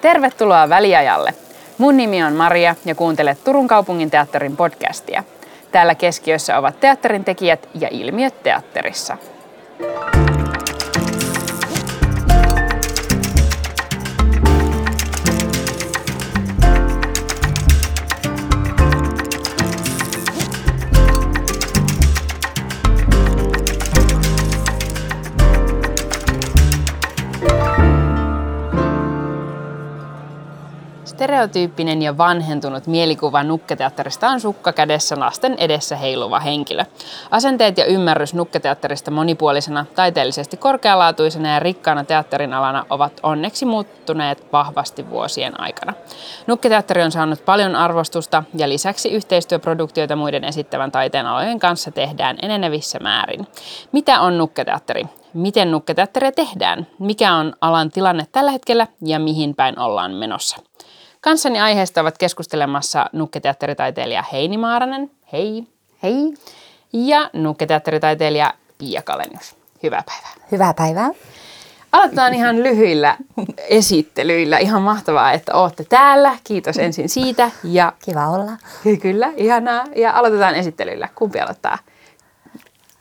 Tervetuloa väliajalle. Mun nimi on Maria ja kuuntelet Turun kaupungin teatterin podcastia. Täällä keskiössä ovat teatterin tekijät ja ilmiöt teatterissa. Stereotyyppinen ja vanhentunut mielikuva nukketeatterista on sukka kädessä lasten edessä heiluva henkilö. Asenteet ja ymmärrys nukketeatterista monipuolisena, taiteellisesti korkealaatuisena ja rikkaana teatterin alana ovat onneksi muuttuneet vahvasti vuosien aikana. Nukketeatteri on saanut paljon arvostusta ja lisäksi yhteistyöproduktioita muiden esittävän taiteen alojen kanssa tehdään enenevissä määrin. Mitä on nukketeatteri? Miten nukketeatteria tehdään? Mikä on alan tilanne tällä hetkellä ja mihin päin ollaan menossa? Kanssani aiheesta ovat keskustelemassa nukketeatteritaiteilija Heini Maaranen. Hei. Hei. Ja nukketeatteritaiteilija Pia Kalenius. Hyvää päivää. Hyvää päivää. Aloitetaan ihan lyhyillä esittelyillä. Ihan mahtavaa, että olette täällä. Kiitos ensin siitä. Ja Kiva olla. Kyllä, ihanaa. Ja aloitetaan esittelyillä. Kumpi aloittaa?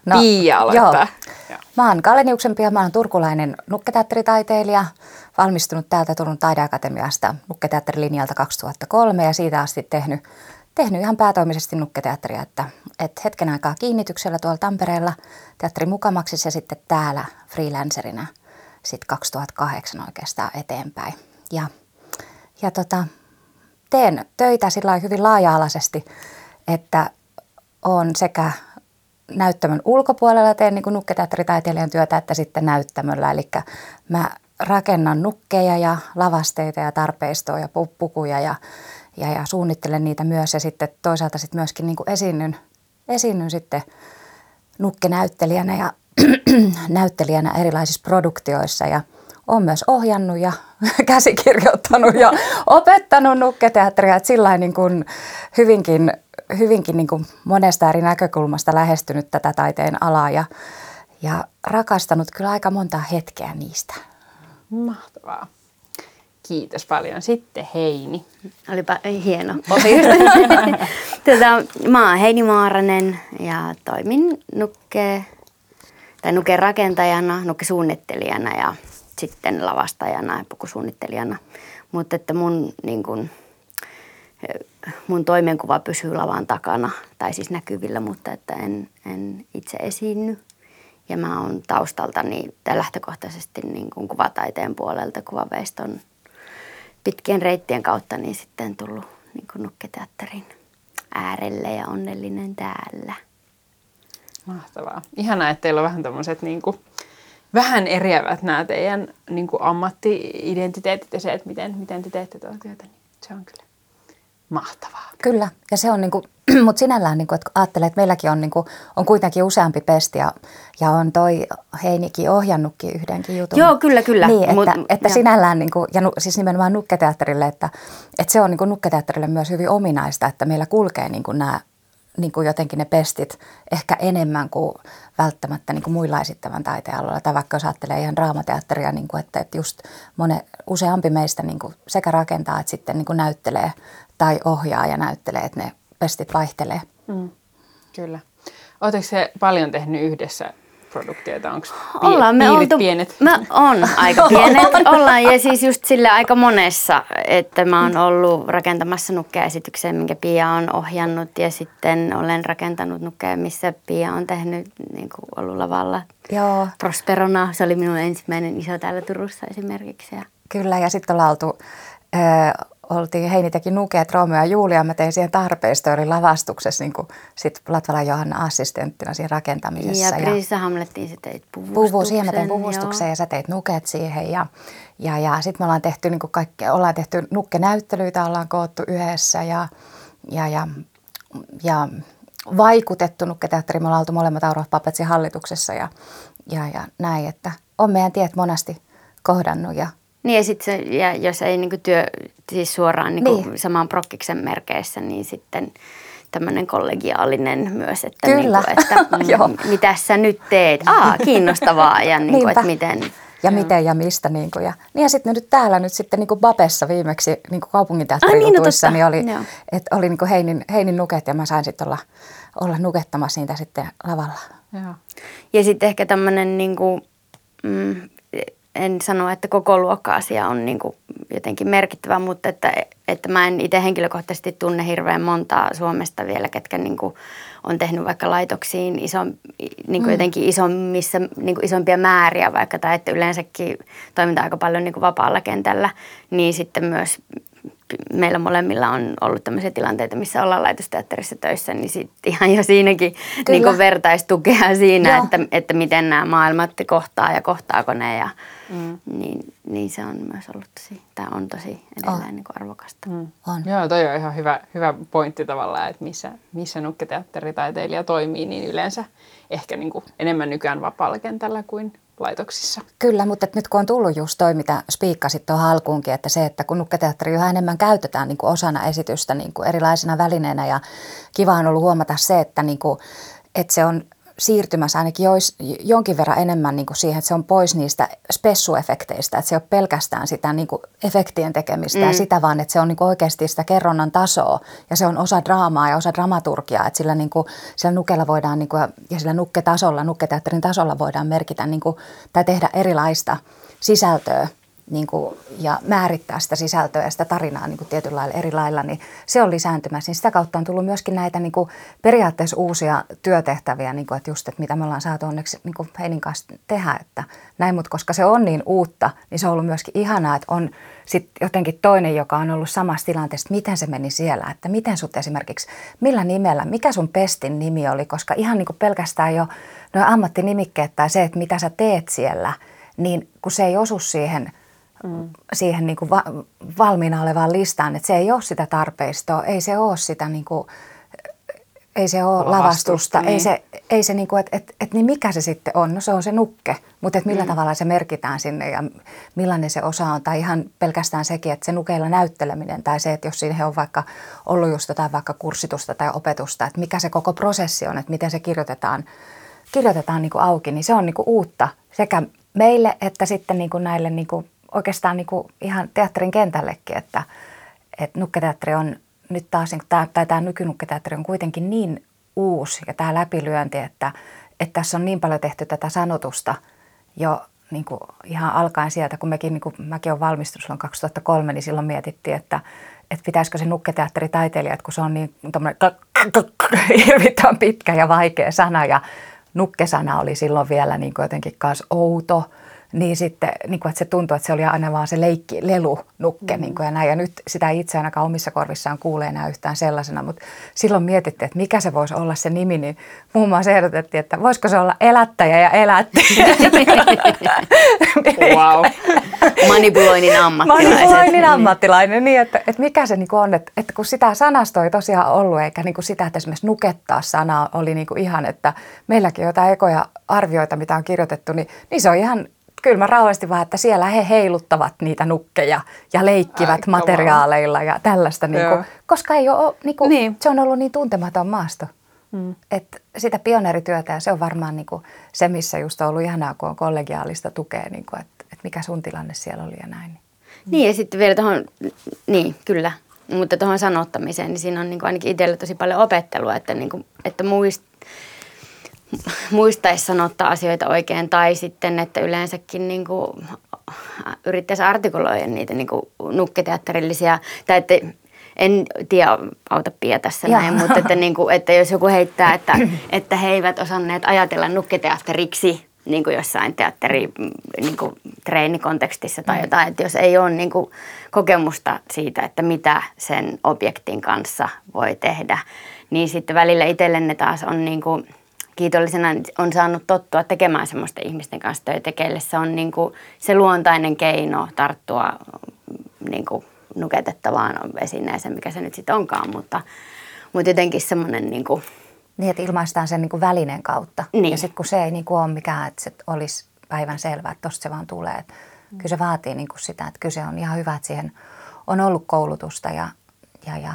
No, Pia aloittaa. Joo. Mä oon Kaleniuksen Pia, mä oon turkulainen nukketeatteritaiteilija valmistunut täältä Turun taideakatemiasta nukketeatterilinjalta 2003 ja siitä asti tehnyt, tehnyt ihan päätoimisesti nukketeatteria, että, että hetken aikaa kiinnityksellä tuolla Tampereella teatterin mukamaksissa ja sitten täällä freelancerina sitten 2008 oikeastaan eteenpäin. Ja, ja tota, teen töitä sillä hyvin laaja-alaisesti, että on sekä näyttämön ulkopuolella teen niin nukketeatteritaiteilijan työtä, että sitten näyttämöllä. Eli mä rakennan nukkeja ja lavasteita ja tarpeistoa ja pukuja ja, ja, ja suunnittelen niitä myös. Ja sitten toisaalta sitten myöskin niin esiinnyn, esiinnyn sitten nukkenäyttelijänä ja näyttelijänä erilaisissa produktioissa. Ja olen myös ohjannut ja käsikirjoittanut ja opettanut nukketeatteria, että sillä niin kuin hyvinkin, hyvinkin niin kuin monesta eri näkökulmasta lähestynyt tätä taiteen alaa ja, ja rakastanut kyllä aika monta hetkeä niistä. Mahtavaa. Kiitos paljon. Sitten Heini. Olipa hieno Tätä, mä oon Heini Maaranen ja toimin nukke, tai nuke rakentajana, nukke suunnittelijana ja sitten lavastajana ja pukusuunnittelijana. Mutta että mun, niin kun, mun toimenkuva pysyy lavan takana, tai siis näkyvillä, mutta että en, en itse esiinny. Ja mä oon taustaltani lähtökohtaisesti niin kuin kuvataiteen puolelta kuvaveiston pitkien reittien kautta niin sitten tullut niin kuin nukketeatterin äärelle ja onnellinen täällä. Mahtavaa. Ihanaa, että teillä on vähän tämmöiset niin kuin, vähän eriävät nämä teidän niin kuin ammatti-identiteetit ja se, että miten, miten te teette tuota työtä. Niin se on kyllä mahtavaa. Kyllä, ja se on niin kuin, mutta sinällään niin kuin, että ajattelee, että meilläkin on, niin kuin, on kuitenkin useampi pesti ja, ja on toi Heinikin ohjannutkin yhdenkin jutun. Joo, kyllä, kyllä. Niin, että, Mut, että sinällään, niin kuin, ja nu, siis nimenomaan nukketeatterille, että, että se on niin kuin nukketeatterille myös hyvin ominaista, että meillä kulkee niin kuin nämä niin kuin jotenkin ne pestit ehkä enemmän kuin välttämättä niin kuin muilla esittävän taiteen. Tai vaikka jos ajattelee ihan draamateatteria, niin kuin, että, että just mone, useampi meistä niin kuin sekä rakentaa että sitten niin kuin näyttelee tai ohjaa ja näyttelee, että ne pestit vaihtelee. Mm, kyllä. Oletteko se paljon tehnyt yhdessä produktioita? Onko Ollaan me oltu, pienet? Mä on aika pienet. Ollaan ja siis just sille aika monessa, että mä oon ollut rakentamassa nukkeesityksen, minkä Pia on ohjannut ja sitten olen rakentanut nukkea, missä Pia on tehnyt niin kuin ollut lavalla Joo. Prosperona. Se oli minun ensimmäinen iso täällä Turussa esimerkiksi. Kyllä ja sitten ollaan oltu oltiin, Heini teki nukeet Romeo ja Julia, mä tein siihen tarpeista, oli lavastuksessa niin sit Latvala Johanna assistenttina siinä rakentamisessa. Ja Priisa Hamlettiin sä teit puvustuksen. Puvu, siihen mä tein puvustuksen joo. ja sä teit nukeet siihen ja, ja, ja sitten me ollaan tehty, niin kaikki, ollaan tehty nukkenäyttelyitä, ollaan koottu yhdessä ja, ja, ja, ja vaikutettu nukketeatteri. Me ollaan oltu molemmat Auro Papetsin hallituksessa ja, ja, ja näin, että on meidän tiet monasti kohdannut ja niin ja sitten ja jos ei niin työ siis suoraan niin niin. saman prokkiksen merkeissä, niin sitten tämmöinen kollegiaalinen myös, että, Kyllä. Niin kuin, että mm, mitä sä nyt teet? Aa, kiinnostavaa ja niin kuin, että miten, ja Joo. miten ja mistä. Niin kuin, ja, niin ja sitten nyt täällä nyt sitten niin kuin Babessa viimeksi niin kuin kaupunginteatterijutuissa, ah, niin, no niin oli, että oli niin kuin Heinin, Heinin nuket ja mä sain sitten olla, olla nukettamassa niitä sitten lavalla. Joo. Ja sitten ehkä tämmöinen niin kuin, mm, en sano, että koko luokka-asia on niin kuin jotenkin merkittävä, mutta että, että mä en itse henkilökohtaisesti tunne hirveän montaa Suomesta vielä, ketkä niin kuin on tehnyt vaikka laitoksiin iso, niin kuin mm. jotenkin isommissa, niin kuin isompia määriä vaikka, tai että yleensäkin toiminta aika paljon niin kuin vapaalla kentällä, niin sitten myös meillä molemmilla on ollut tämmöisiä tilanteita, missä ollaan laitosteatterissa töissä, niin sitten ihan jo siinäkin niin kuin vertaistukea siinä, että, että miten nämä maailmat kohtaa ja kohtaako ne. Ja, mm. niin, niin se on myös ollut tosi, tämä on tosi edelleen oh. niin kuin arvokasta. Mm. On. Joo, toi on ihan hyvä, hyvä pointti tavallaan, että missä, missä nukketeatteritaiteilija toimii, niin yleensä ehkä niin kuin enemmän nykyään vapaalla kentällä kuin laitoksissa. Kyllä, mutta nyt kun on tullut just toi, mitä spiikkasit tuohon alkuunkin, että se, että kun nukketeatteri yhä enemmän käytetään niin kuin osana esitystä niin kuin erilaisena välineenä ja kiva on ollut huomata se, että, niin kuin, että se on siirtymässä ainakin jois, jonkin verran enemmän niin kuin siihen, että se on pois niistä spessuefekteistä, että se ei ole pelkästään sitä niin kuin efektien tekemistä mm. ja sitä, vaan että se on niin kuin oikeasti sitä kerronnan tasoa ja se on osa draamaa ja osa dramaturgiaa, että sillä, niin kuin, sillä nukella voidaan niin kuin, ja sillä nukketasolla, nukketeatterin tasolla voidaan merkitä niin kuin, tai tehdä erilaista sisältöä niin kuin, ja määrittää sitä sisältöä ja sitä tarinaa niin kuin tietyllä lailla eri lailla, niin se on lisääntymässä. Niin sitä kautta on tullut myöskin näitä niin kuin, periaatteessa uusia työtehtäviä, niin kuin, että just, että mitä me ollaan saatu onneksi niin kuin Heinin kanssa tehdä. Että näin, mutta koska se on niin uutta, niin se on ollut myöskin ihanaa, että on sitten jotenkin toinen, joka on ollut samassa tilanteessa, että miten se meni siellä, että miten sut esimerkiksi, millä nimellä, mikä sun pestin nimi oli, koska ihan niin kuin pelkästään jo nuo ammattinimikkeet tai se, että mitä sä teet siellä, niin kun se ei osu siihen – mm. siihen niin kuin va- valmiina olevaan listaan, että se ei ole sitä tarpeistoa, ei se ole sitä niin kuin, ei se ole lavastusta, lavastusta niin. ei se, ei se niin kuin, että et, et, niin mikä se sitten on? No se on se nukke, mutta että millä mm. tavalla se merkitään sinne ja millainen se osa on. Tai ihan pelkästään sekin, että se nukeilla näytteleminen tai se, että jos siihen on vaikka ollut just jotain vaikka kurssitusta tai opetusta, että mikä se koko prosessi on, että miten se kirjoitetaan, kirjoitetaan niin kuin auki, niin se on niin kuin uutta sekä meille että sitten niin kuin näille niin kuin oikeastaan niin kuin ihan teatterin kentällekin, että, että nukketeatteri on nyt taas, niin tämä, tai tämä nykynukketeatteri on kuitenkin niin uusi ja tämä läpilyönti, että, että tässä on niin paljon tehty tätä sanotusta jo niin kuin ihan alkaen sieltä, kun mekin, niin kuin, mäkin olen valmistunut silloin 2003, niin silloin mietittiin, että, että pitäisikö se nukketeatteri taiteilija, että kun se on niin hirvittävän pitkä ja vaikea sana ja nukkesana oli silloin vielä niin kuin jotenkin kanssa outo – niin sitten, niin kuin, että se tuntui, että se oli aina vaan se leikki, lelu, nukke mm. niin kuin ja näin. Ja nyt sitä itse ainakaan omissa korvissaan kuulee enää yhtään sellaisena, mutta silloin mietittiin, että mikä se voisi olla se nimi, niin muun muassa ehdotettiin, että voisiko se olla elättäjä ja elättäjä. wow. Manipuloinnin ammattilainen. Manipuloinnin ammattilainen, niin että, että mikä se niin on, että, että kun sitä sanastoa ei tosiaan ollut, eikä niin kuin sitä, että esimerkiksi nukettaa sanaa oli niin kuin ihan, että meilläkin on jotain ekoja arvioita, mitä on kirjoitettu, niin, niin se on ihan kyllä mä rauhallisesti vaan, että siellä he heiluttavat niitä nukkeja ja leikkivät Ai, materiaaleilla ja tällaista, niin kuin, koska ei ole, niin kuin, niin. se on ollut niin tuntematon maasto. Hmm. Että sitä pioneerityötä ja se on varmaan niin kuin se, missä just on ollut ihanaa, kun on kollegiaalista tukea, niin kuin, että, että mikä sun tilanne siellä oli ja näin. Niin, niin ja sitten vielä tuohon, niin kyllä, mutta tuohon sanottamiseen, niin siinä on niin kuin ainakin itsellä tosi paljon opettelua, että, niin kuin, että muist, muistaisi sanottaa asioita oikein tai sitten, että yleensäkin niin kuin yrittäisi artikuloida niitä niin kuin nukketeatterillisia, tai että en tiedä, auta Pia tässä ja. näin, mutta että, niin kuin, että jos joku heittää, että, että he eivät osanneet ajatella nukketeatteriksi niin kuin jossain teatteri niin kuin treenikontekstissa tai mm. jotain, että jos ei ole niin kuin kokemusta siitä, että mitä sen objektin kanssa voi tehdä, niin sitten välillä itsellenne taas on niin kuin – kiitollisena on saanut tottua tekemään semmoisten ihmisten kanssa töitä, keille se on niin kuin se luontainen keino tarttua niin kuin nuketettavaan esineeseen, mikä se nyt sitten onkaan, mutta, mutta jotenkin semmoinen niin kuin, niin, että ilmaistaan sen niin kuin välinen kautta. Niin. Ja sitten kun se ei niin kuin ole mikään, että se olisi päivän selvää, että tosta se vaan tulee. Että mm. Kyllä se vaatii niin kuin sitä, että kyse on ihan hyvä, että siihen on ollut koulutusta ja, ja, ja,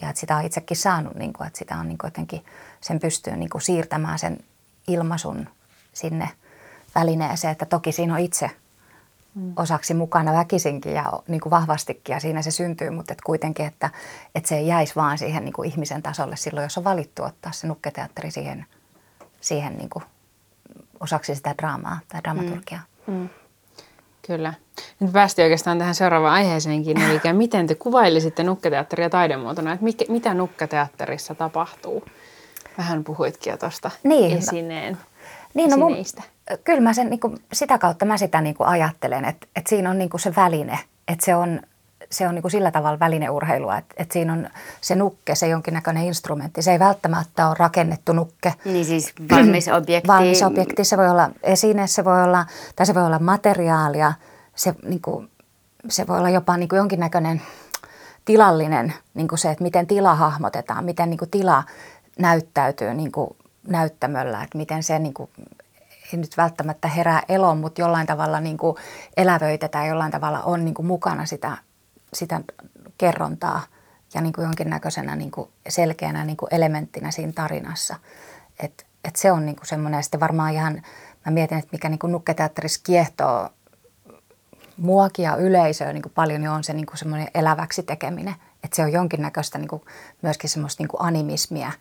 ja että sitä on itsekin saanut, niin kuin, että sitä on niin kuin jotenkin – sen pystyy niin kuin siirtämään sen ilmaisun sinne välineeseen. Että toki siinä on itse mm. osaksi mukana väkisinkin ja niin kuin vahvastikin ja siinä se syntyy, mutta et kuitenkin, että, että se ei jäisi vaan siihen niin kuin ihmisen tasolle silloin, jos on valittu ottaa se nukketeatteri siihen, siihen niin kuin osaksi sitä draamaa tai dramaturgiaa. Mm. Mm. Kyllä. Nyt päästiin oikeastaan tähän seuraavaan aiheeseenkin, eli miten te kuvailisitte nukketeatteria taidemuotona, että mikä, mitä nukketeatterissa tapahtuu? Vähän puhuitkin jo tuosta niin, esineen niin, no mun, kyllä mä sen, niin kuin, sitä kautta mä sitä niin kuin ajattelen, että, että siinä on niin kuin se väline, että se on, se on niin kuin sillä tavalla välineurheilua, että, että siinä on se nukke, se jonkinnäköinen instrumentti. Se ei välttämättä ole rakennettu nukke. Niin siis valmis objekti. valmis objekti, se voi olla esine, se voi olla, tai se voi olla materiaalia, se, niin kuin, se voi olla jopa niin kuin jonkinnäköinen tilallinen, niin kuin se, että miten tila hahmotetaan, miten niin kuin tila näyttäytyy niin kuin näyttämöllä, että miten se niin kuin, ei nyt välttämättä herää eloon, mutta jollain tavalla niin kuin elävöitetään, jollain tavalla on niin kuin mukana sitä, sitä kerrontaa ja niin kuin jonkinnäköisenä niin kuin selkeänä niin kuin elementtinä siinä tarinassa. Et, et se on niin kuin semmoinen, ja sitten varmaan ihan, mä mietin, että mikä niin kuin nukketeatterissa kiehtoo muakin ja yleisöä niin kuin paljon, niin on se niin kuin semmoinen eläväksi tekeminen. Että se on jonkinnäköistä niin kuin, myöskin semmoista niin kuin animismia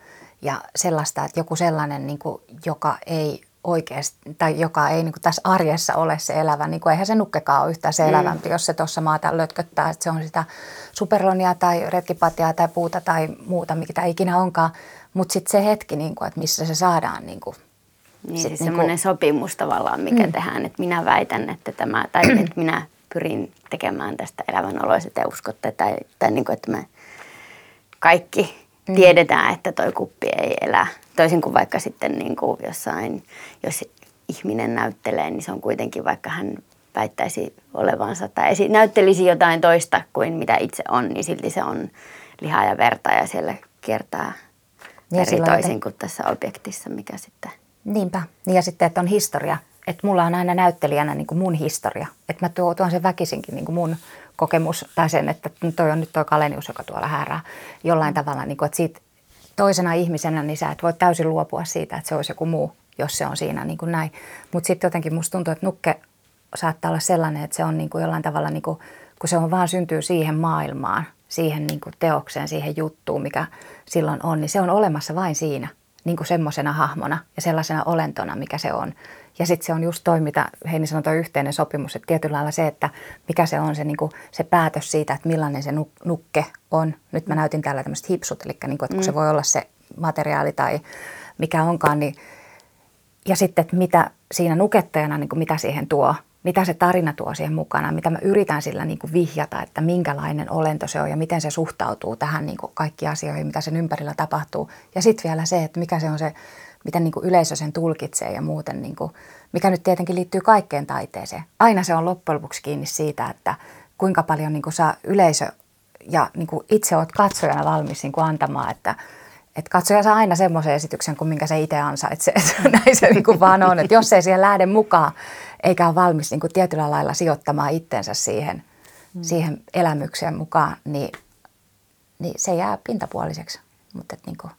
ja sellaista, että joku sellainen, niin kuin, joka ei oikeasti, tai joka ei niin kuin tässä arjessa ole se elävä, niin kuin eihän se nukkekaan ole yhtään se mm. elävämpi, jos se tuossa maata lötköttää, että se on sitä superlonia tai retkipatiaa tai puuta tai muuta, mikä ikinä onkaan. Mutta sitten se hetki, niin kuin, että missä se saadaan niin kuin, niin, sit, siis niin semmoinen kuin... sopimus tavallaan, mikä mm. tehdään, että minä väitän, että tämä, tai että minä pyrin tekemään tästä elävän oloista, te uskotte, tai, tai niin kuin, että me kaikki mm. tiedetään, että toi kuppi ei elä. Toisin kuin vaikka sitten niin kuin jossain, jos ihminen näyttelee, niin se on kuitenkin, vaikka hän väittäisi olevansa tai esi- näyttelisi jotain toista kuin mitä itse on, niin silti se on lihaa ja verta ja siellä kiertää ja eri toisin kuin tässä objektissa, mikä sitten... Niinpä. Niin ja sitten, että on historia. Että mulla on aina näyttelijänä niin kuin mun historia. Että mä tuon sen väkisinkin niin kuin mun kokemus tai sen, että toi on nyt toi Kalenius, joka tuolla häärää jollain tavalla, niin kuin, että siitä toisena ihmisenä, niin sä et voi täysin luopua siitä, että se olisi joku muu, jos se on siinä niin kuin näin. Mutta sitten jotenkin musta tuntuu, että nukke saattaa olla sellainen, että se on niin kuin jollain tavalla, niin kuin, kun se on vaan syntyy siihen maailmaan, siihen niin kuin teokseen, siihen juttuun, mikä silloin on, niin se on olemassa vain siinä niin kuin semmoisena hahmona ja sellaisena olentona, mikä se on. Ja sitten se on just toi, mitä Heini sanoi, toi yhteinen sopimus, että tietyllä lailla se, että mikä se on se, niin kuin, se päätös siitä, että millainen se nukke on. Nyt mä näytin täällä tämmöiset hipsut, eli niin kuin, että kun se mm. voi olla se materiaali tai mikä onkaan, niin ja sitten, että mitä siinä nukettajana, niin kuin mitä siihen tuo, mitä se tarina tuo siihen mukana, mitä mä yritän sillä niin kuin vihjata, että minkälainen olento se on ja miten se suhtautuu tähän niin kuin kaikki asioihin, mitä sen ympärillä tapahtuu. Ja sitten vielä se, että mikä se on se miten niin kuin yleisö sen tulkitsee ja muuten, niin kuin, mikä nyt tietenkin liittyy kaikkeen taiteeseen. Aina se on loppujen lopuksi kiinni siitä, että kuinka paljon niin kuin saa yleisö ja niin kuin itse olet katsojana valmis niin kuin antamaan, että, että katsoja saa aina semmoisen esityksen kuin minkä se itse ansaitsee. Näin se niin kuin vaan on, että jos ei siihen lähde mukaan eikä ole valmis niin kuin tietyllä lailla sijoittamaan itsensä siihen, mm. siihen elämykseen mukaan, niin, niin se jää pintapuoliseksi. Mutta niin kuin,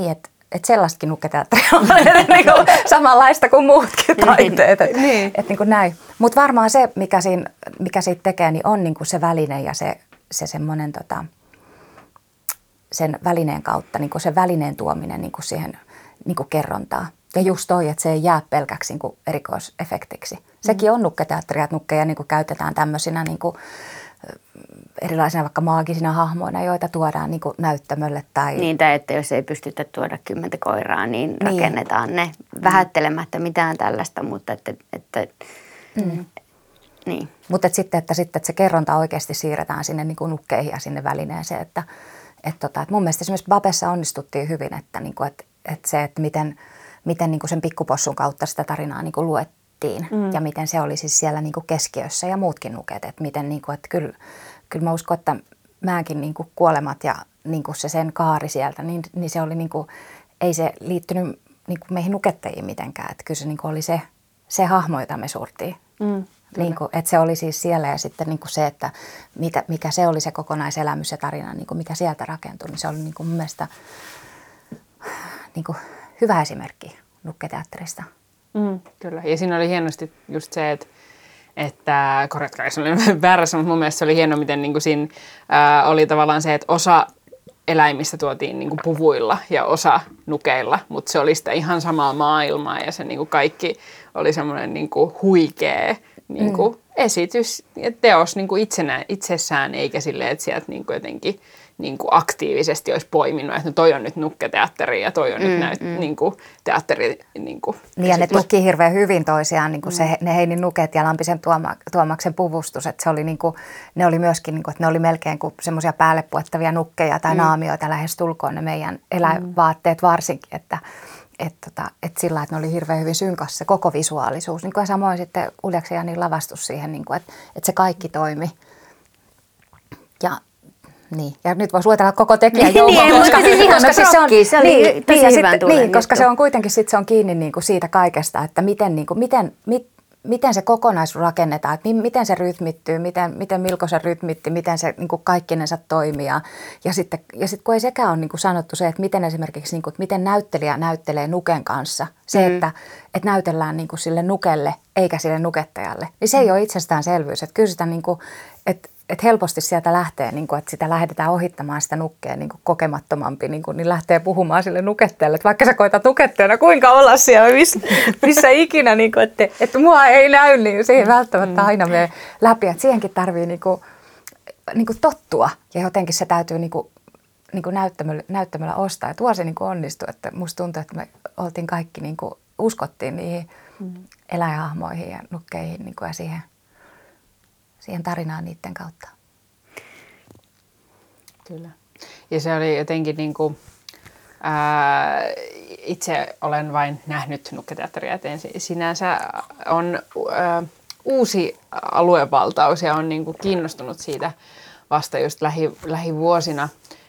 niin, että että sellaistakin nukketeatteria on niin kuin samanlaista kuin muutkin niin. taiteet. Että niin. et niin näin. Mutta varmaan se, mikä, siinä, mikä siitä tekee, niin on niin kuin se väline ja se, se semmoinen tota, sen välineen kautta, niin kuin se välineen tuominen niin kuin siihen niin kuin kerrontaa. Ja just toi, että se ei jää pelkäksi niin kuin erikoisefektiksi. Sekin mm. on nukketeatteria, että nukkeja niin kuin käytetään tämmöisinä niin kuin, erilaisina vaikka maagisina hahmoina, joita tuodaan niin näyttämölle. Tai... Niin, tai että jos ei pystytä tuoda kymmentä koiraa, niin, niin. rakennetaan ne vähättelemättä mitään tällaista, mutta että... että mm. Niin. Mutta et sitten, että, sitten, että se kerronta oikeasti siirretään sinne niin kuin nukkeihin ja sinne välineeseen. Että, että, tota, että mun mielestä esimerkiksi Babessa onnistuttiin hyvin, että, niin kuin, että, että se, että miten, miten niin kuin sen pikkupossun kautta sitä tarinaa niin kuin luet, mietittiin mm. ja miten se oli siis siellä niin kuin keskiössä ja muutkin nuket. Että miten, niin kuin, että kyllä, kyllä mä uskon, että mäkin niin kuin kuolemat ja niin kuin se sen kaari sieltä, niin, niin se oli niin kuin, ei se liittynyt niin kuin meihin nukettajiin mitenkään. Että kyllä se niin kuin oli se, se hahmo, jota me surtiin. Mm. Niin kuin, että se oli siis siellä ja sitten niin kuin se, että mitä, mikä se oli se kokonaiselämys ja tarina, niin kuin mikä sieltä rakentui, niin se oli niin kuin mun mielestä niin kuin hyvä esimerkki nukketeatterista. Mm, kyllä. Ja siinä oli hienosti just se, että että korjatkaa jos olen väärässä, mutta mun mielestä se oli hieno, miten niin kuin siinä ää, oli tavallaan se, että osa eläimistä tuotiin niin kuin puvuilla ja osa nukeilla, mutta se oli sitä ihan samaa maailmaa ja se niin kuin kaikki oli semmoinen niin kuin huikea niin kuin mm. esitys ja teos niin kuin itsenä, itsessään, eikä silleen, että sieltä niin kuin jotenkin niin kuin aktiivisesti olisi poiminut, että no toi on nyt nukketeatteri ja toi on mm, nyt näyt, mm. niin kuin, teatteri. Niin, kuin, niin ja ne tuki hirveän hyvin toisiaan, niin kuin mm. se, ne Heinin nuket ja Lampisen tuoma, Tuomaksen puvustus, että se oli niin kuin, ne oli myöskin, niin kuin, että ne oli melkein kuin semmoisia päälle puettavia nukkeja tai mm. naamioita lähes tulkoon ne meidän eläinvaatteet varsinkin, että että tota, et sillä, että ne oli hirveän hyvin synkassa se koko visuaalisuus. Niin kuin ja samoin sitten Uljaksen Janin lavastus siihen, niin kuin, että, että se kaikki toimi. Ja niin, ja nyt voisi luetella koko tekijän niin, niin, koska, siis koska siis se on, se oli niin, tosi niin, hyvän sitten, niin, koska se on kuitenkin sit se on kiinni niin kuin siitä kaikesta, että miten, niin kuin, miten, mit, miten se kokonaisuus rakennetaan, että miten se rytmittyy, miten, miten Milko se rytmitti, miten se niin kuin kaikkinensa toimii. Ja sitten, ja sitten kun ei sekään ole niin kuin sanottu se, että miten esimerkiksi, niin kuin, että miten näyttelijä näyttelee nuken kanssa. Se, mm. että, että näytellään niin kuin sille nukelle eikä sille nukettajalle, niin se ei mm. ole itsestäänselvyys. Että kyllä sitä niin kuin, että että helposti sieltä lähtee, niin kuin, että sitä lähdetään ohittamaan sitä nukkea niin kuin kokemattomampi, niin, kuin, niin lähtee puhumaan sille nukettajalle, että vaikka sä koetat nukettajana kuinka olla siellä missä, missä ikinä, niin kuin, että, että mua ei näy, niin se ei välttämättä mm. aina mene läpi, että siihenkin tarvii niin kuin, niin kuin tottua ja jotenkin se täytyy niin kuin, niin kuin näyttämöllä, näyttämöllä ostaa ja tuo se niin kuin onnistui, että musta tuntuu, että me oltiin kaikki, niin kuin, uskottiin niihin mm. eläinhahmoihin ja nukkeihin niin kuin, ja siihen – siihen tarinaan niiden kautta. Kyllä. Ja se oli jotenkin niin kuin, ää, itse olen vain nähnyt nukketeatteria, että sinänsä on ää, uusi aluevaltaus ja on niin kuin kiinnostunut siitä vasta just lähi, lähivuosina.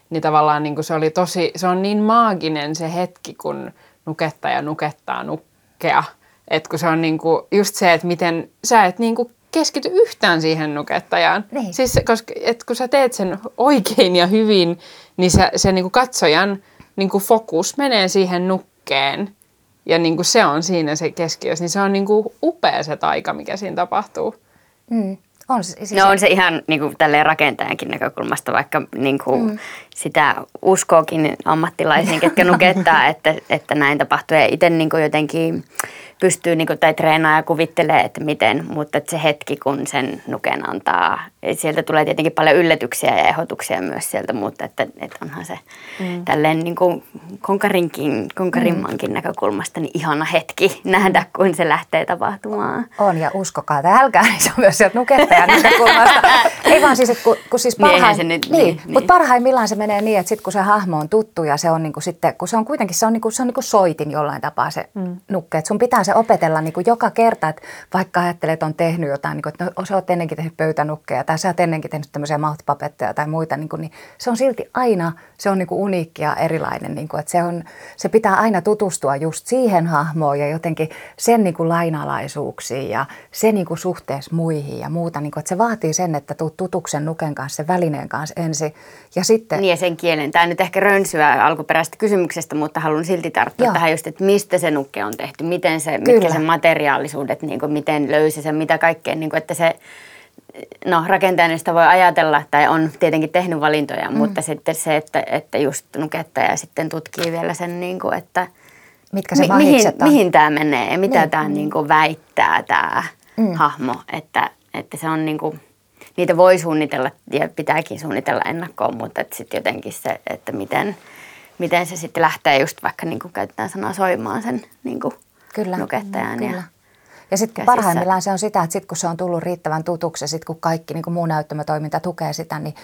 Niin tavallaan niin kuin se oli tosi, se on niin maaginen se hetki, kun nukettaja nukettaa nukkea. Että kun se on niin kuin just se, että miten sä et niin kuin keskity yhtään siihen nukettajaan. Niin. Siis, koska, et kun sä teet sen oikein ja hyvin, niin se, se niin kuin katsojan niin kuin fokus menee siihen nukkeen. Ja niin kuin se on siinä se keskiössä, niin se on niin kuin upea se taika, mikä siinä tapahtuu. Mm. On se, siis no on se ihan niin kuin tälleen rakentajankin näkökulmasta, vaikka niin kuin mm. Sitä uskookin ammattilaisiin, ketkä nukettaa, että, että näin tapahtuu. Ja itse niin jotenkin pystyy niin kuin, tai treenaa ja kuvittelee, että miten, mutta että se hetki, kun sen nuken antaa, sieltä tulee tietenkin paljon yllätyksiä ja ehdotuksia myös sieltä, mutta että, että onhan se mm. tälleen niin kuin konkarinkin, konkarimmankin mm. näkökulmasta niin ihana hetki nähdä, kun se lähtee tapahtumaan. On ja uskokaa, että älkää, niin se on myös sieltä nukettajan näkökulmasta. Ei vaan siis, että kun, kun siis parhaim... niin, nyt, niin, niin, niin. mutta parhaimmillaan se menee niin, että sitten kun se hahmo on tuttu ja se on niin kuin sitten, kun se on kuitenkin, se on niin kuin, se on niin kuin soitin jollain tapaa se mm. nukke, että sun pitää se opetella niin kuin joka kerta, että vaikka ajattelet, että on tehnyt jotain, niin kuin, että no, sä oot ennenkin tehnyt pöytänukkeja tai sä oot ennenkin tehnyt tämmöisiä mouthpapetteja tai muita, niin, kuin, niin se on silti aina, se on niin kuin uniikki ja erilainen. Niin kuin, että se, on, se pitää aina tutustua just siihen hahmoon ja jotenkin sen niin kuin lainalaisuuksiin ja se niin kuin suhteessa muihin ja muuta. Niin kuin, että se vaatii sen, että tuut tutuksen nuken kanssa, sen välineen kanssa ensin ja sitten... Niin sen kielen. Tämä nyt ehkä rönsyä alkuperäisestä kysymyksestä, mutta haluan silti tarttua Joo. tähän just, että mistä se nukke on tehty, miten se, Kyllä. mitkä sen materiaalisuudet, niin kuin, miten löysi sen, mitä kaikkea, niin kuin, että se no rakentajana sitä voi ajatella tai on tietenkin tehnyt valintoja, mm. mutta sitten se, että, että just nukettaja sitten tutkii vielä sen, niin kuin, että Mitkä se mi- mihin, mihin tämä menee ja mitä niin. tämä niin kuin väittää tämä mm. hahmo, että, että se on niin kuin, niitä voi suunnitella ja pitääkin suunnitella ennakkoon, mutta sitten jotenkin se, että miten, miten se sitten lähtee just vaikka niin kuin käytetään sanaa soimaan sen niin kuin kyllä, nukettajan kyllä. ja ja sitten parhaimmillaan se on sitä, että sitten kun se on tullut riittävän tutuksi ja sitten kun kaikki niin kuin muu näyttämötoiminta tukee sitä, niin,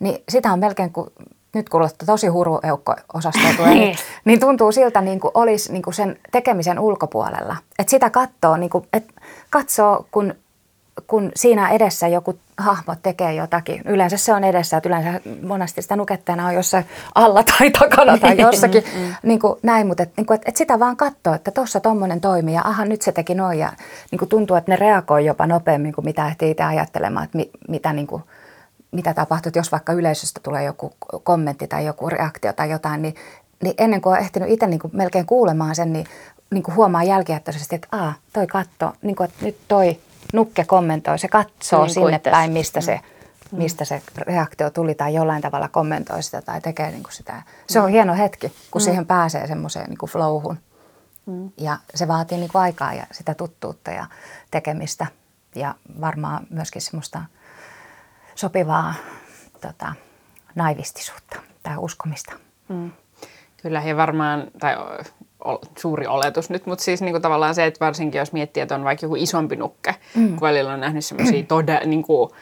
niin sitä on melkein kuin nyt kuulostaa tosi hurueukko osastoa tulee, niin, niin tuntuu siltä niin kuin olisi niin kuin sen tekemisen ulkopuolella. Että sitä katsoo, niin kuin, että katsoo kun kun siinä edessä joku hahmo tekee jotakin, yleensä se on edessä, että yleensä monesti sitä nukettajana on jossain alla tai takana tai jossakin, mm, mm. niin kuin näin, mutta että, niin kuin, että, että sitä vaan katsoo, että tuossa tuommoinen toimii ja aha, nyt se teki noin. Ja niin kuin tuntuu, että ne reagoi jopa nopeammin kuin mitä ehtii itse ajattelemaan, että mi, mitä, niin kuin, mitä tapahtuu, että jos vaikka yleisöstä tulee joku kommentti tai joku reaktio tai jotain, niin, niin ennen kuin on ehtinyt itse niin kuin melkein kuulemaan sen, niin niin kuin huomaa jälkijättöisesti, että Aa, toi katto, niin kuin, että nyt toi nukke kommentoi, se katsoo Niin, sinne päin, mistä se, mistä se reaktio tuli tai jollain tavalla kommentoi sitä tai tekee niin kuin sitä. Se on hieno hetki, kun siihen pääsee semmoiseen niin flowhun. Ja se vaatii niin kuin aikaa ja sitä tuttuutta ja tekemistä ja varmaan myöskin semmoista sopivaa tota, naivistisuutta tai uskomista. Kyllä, ja varmaan, tai suuri oletus nyt, mutta siis niinku tavallaan se, että varsinkin jos miettii, että on vaikka joku isompi nukke, mm. kun välillä on nähnyt semmoisia todella niinku,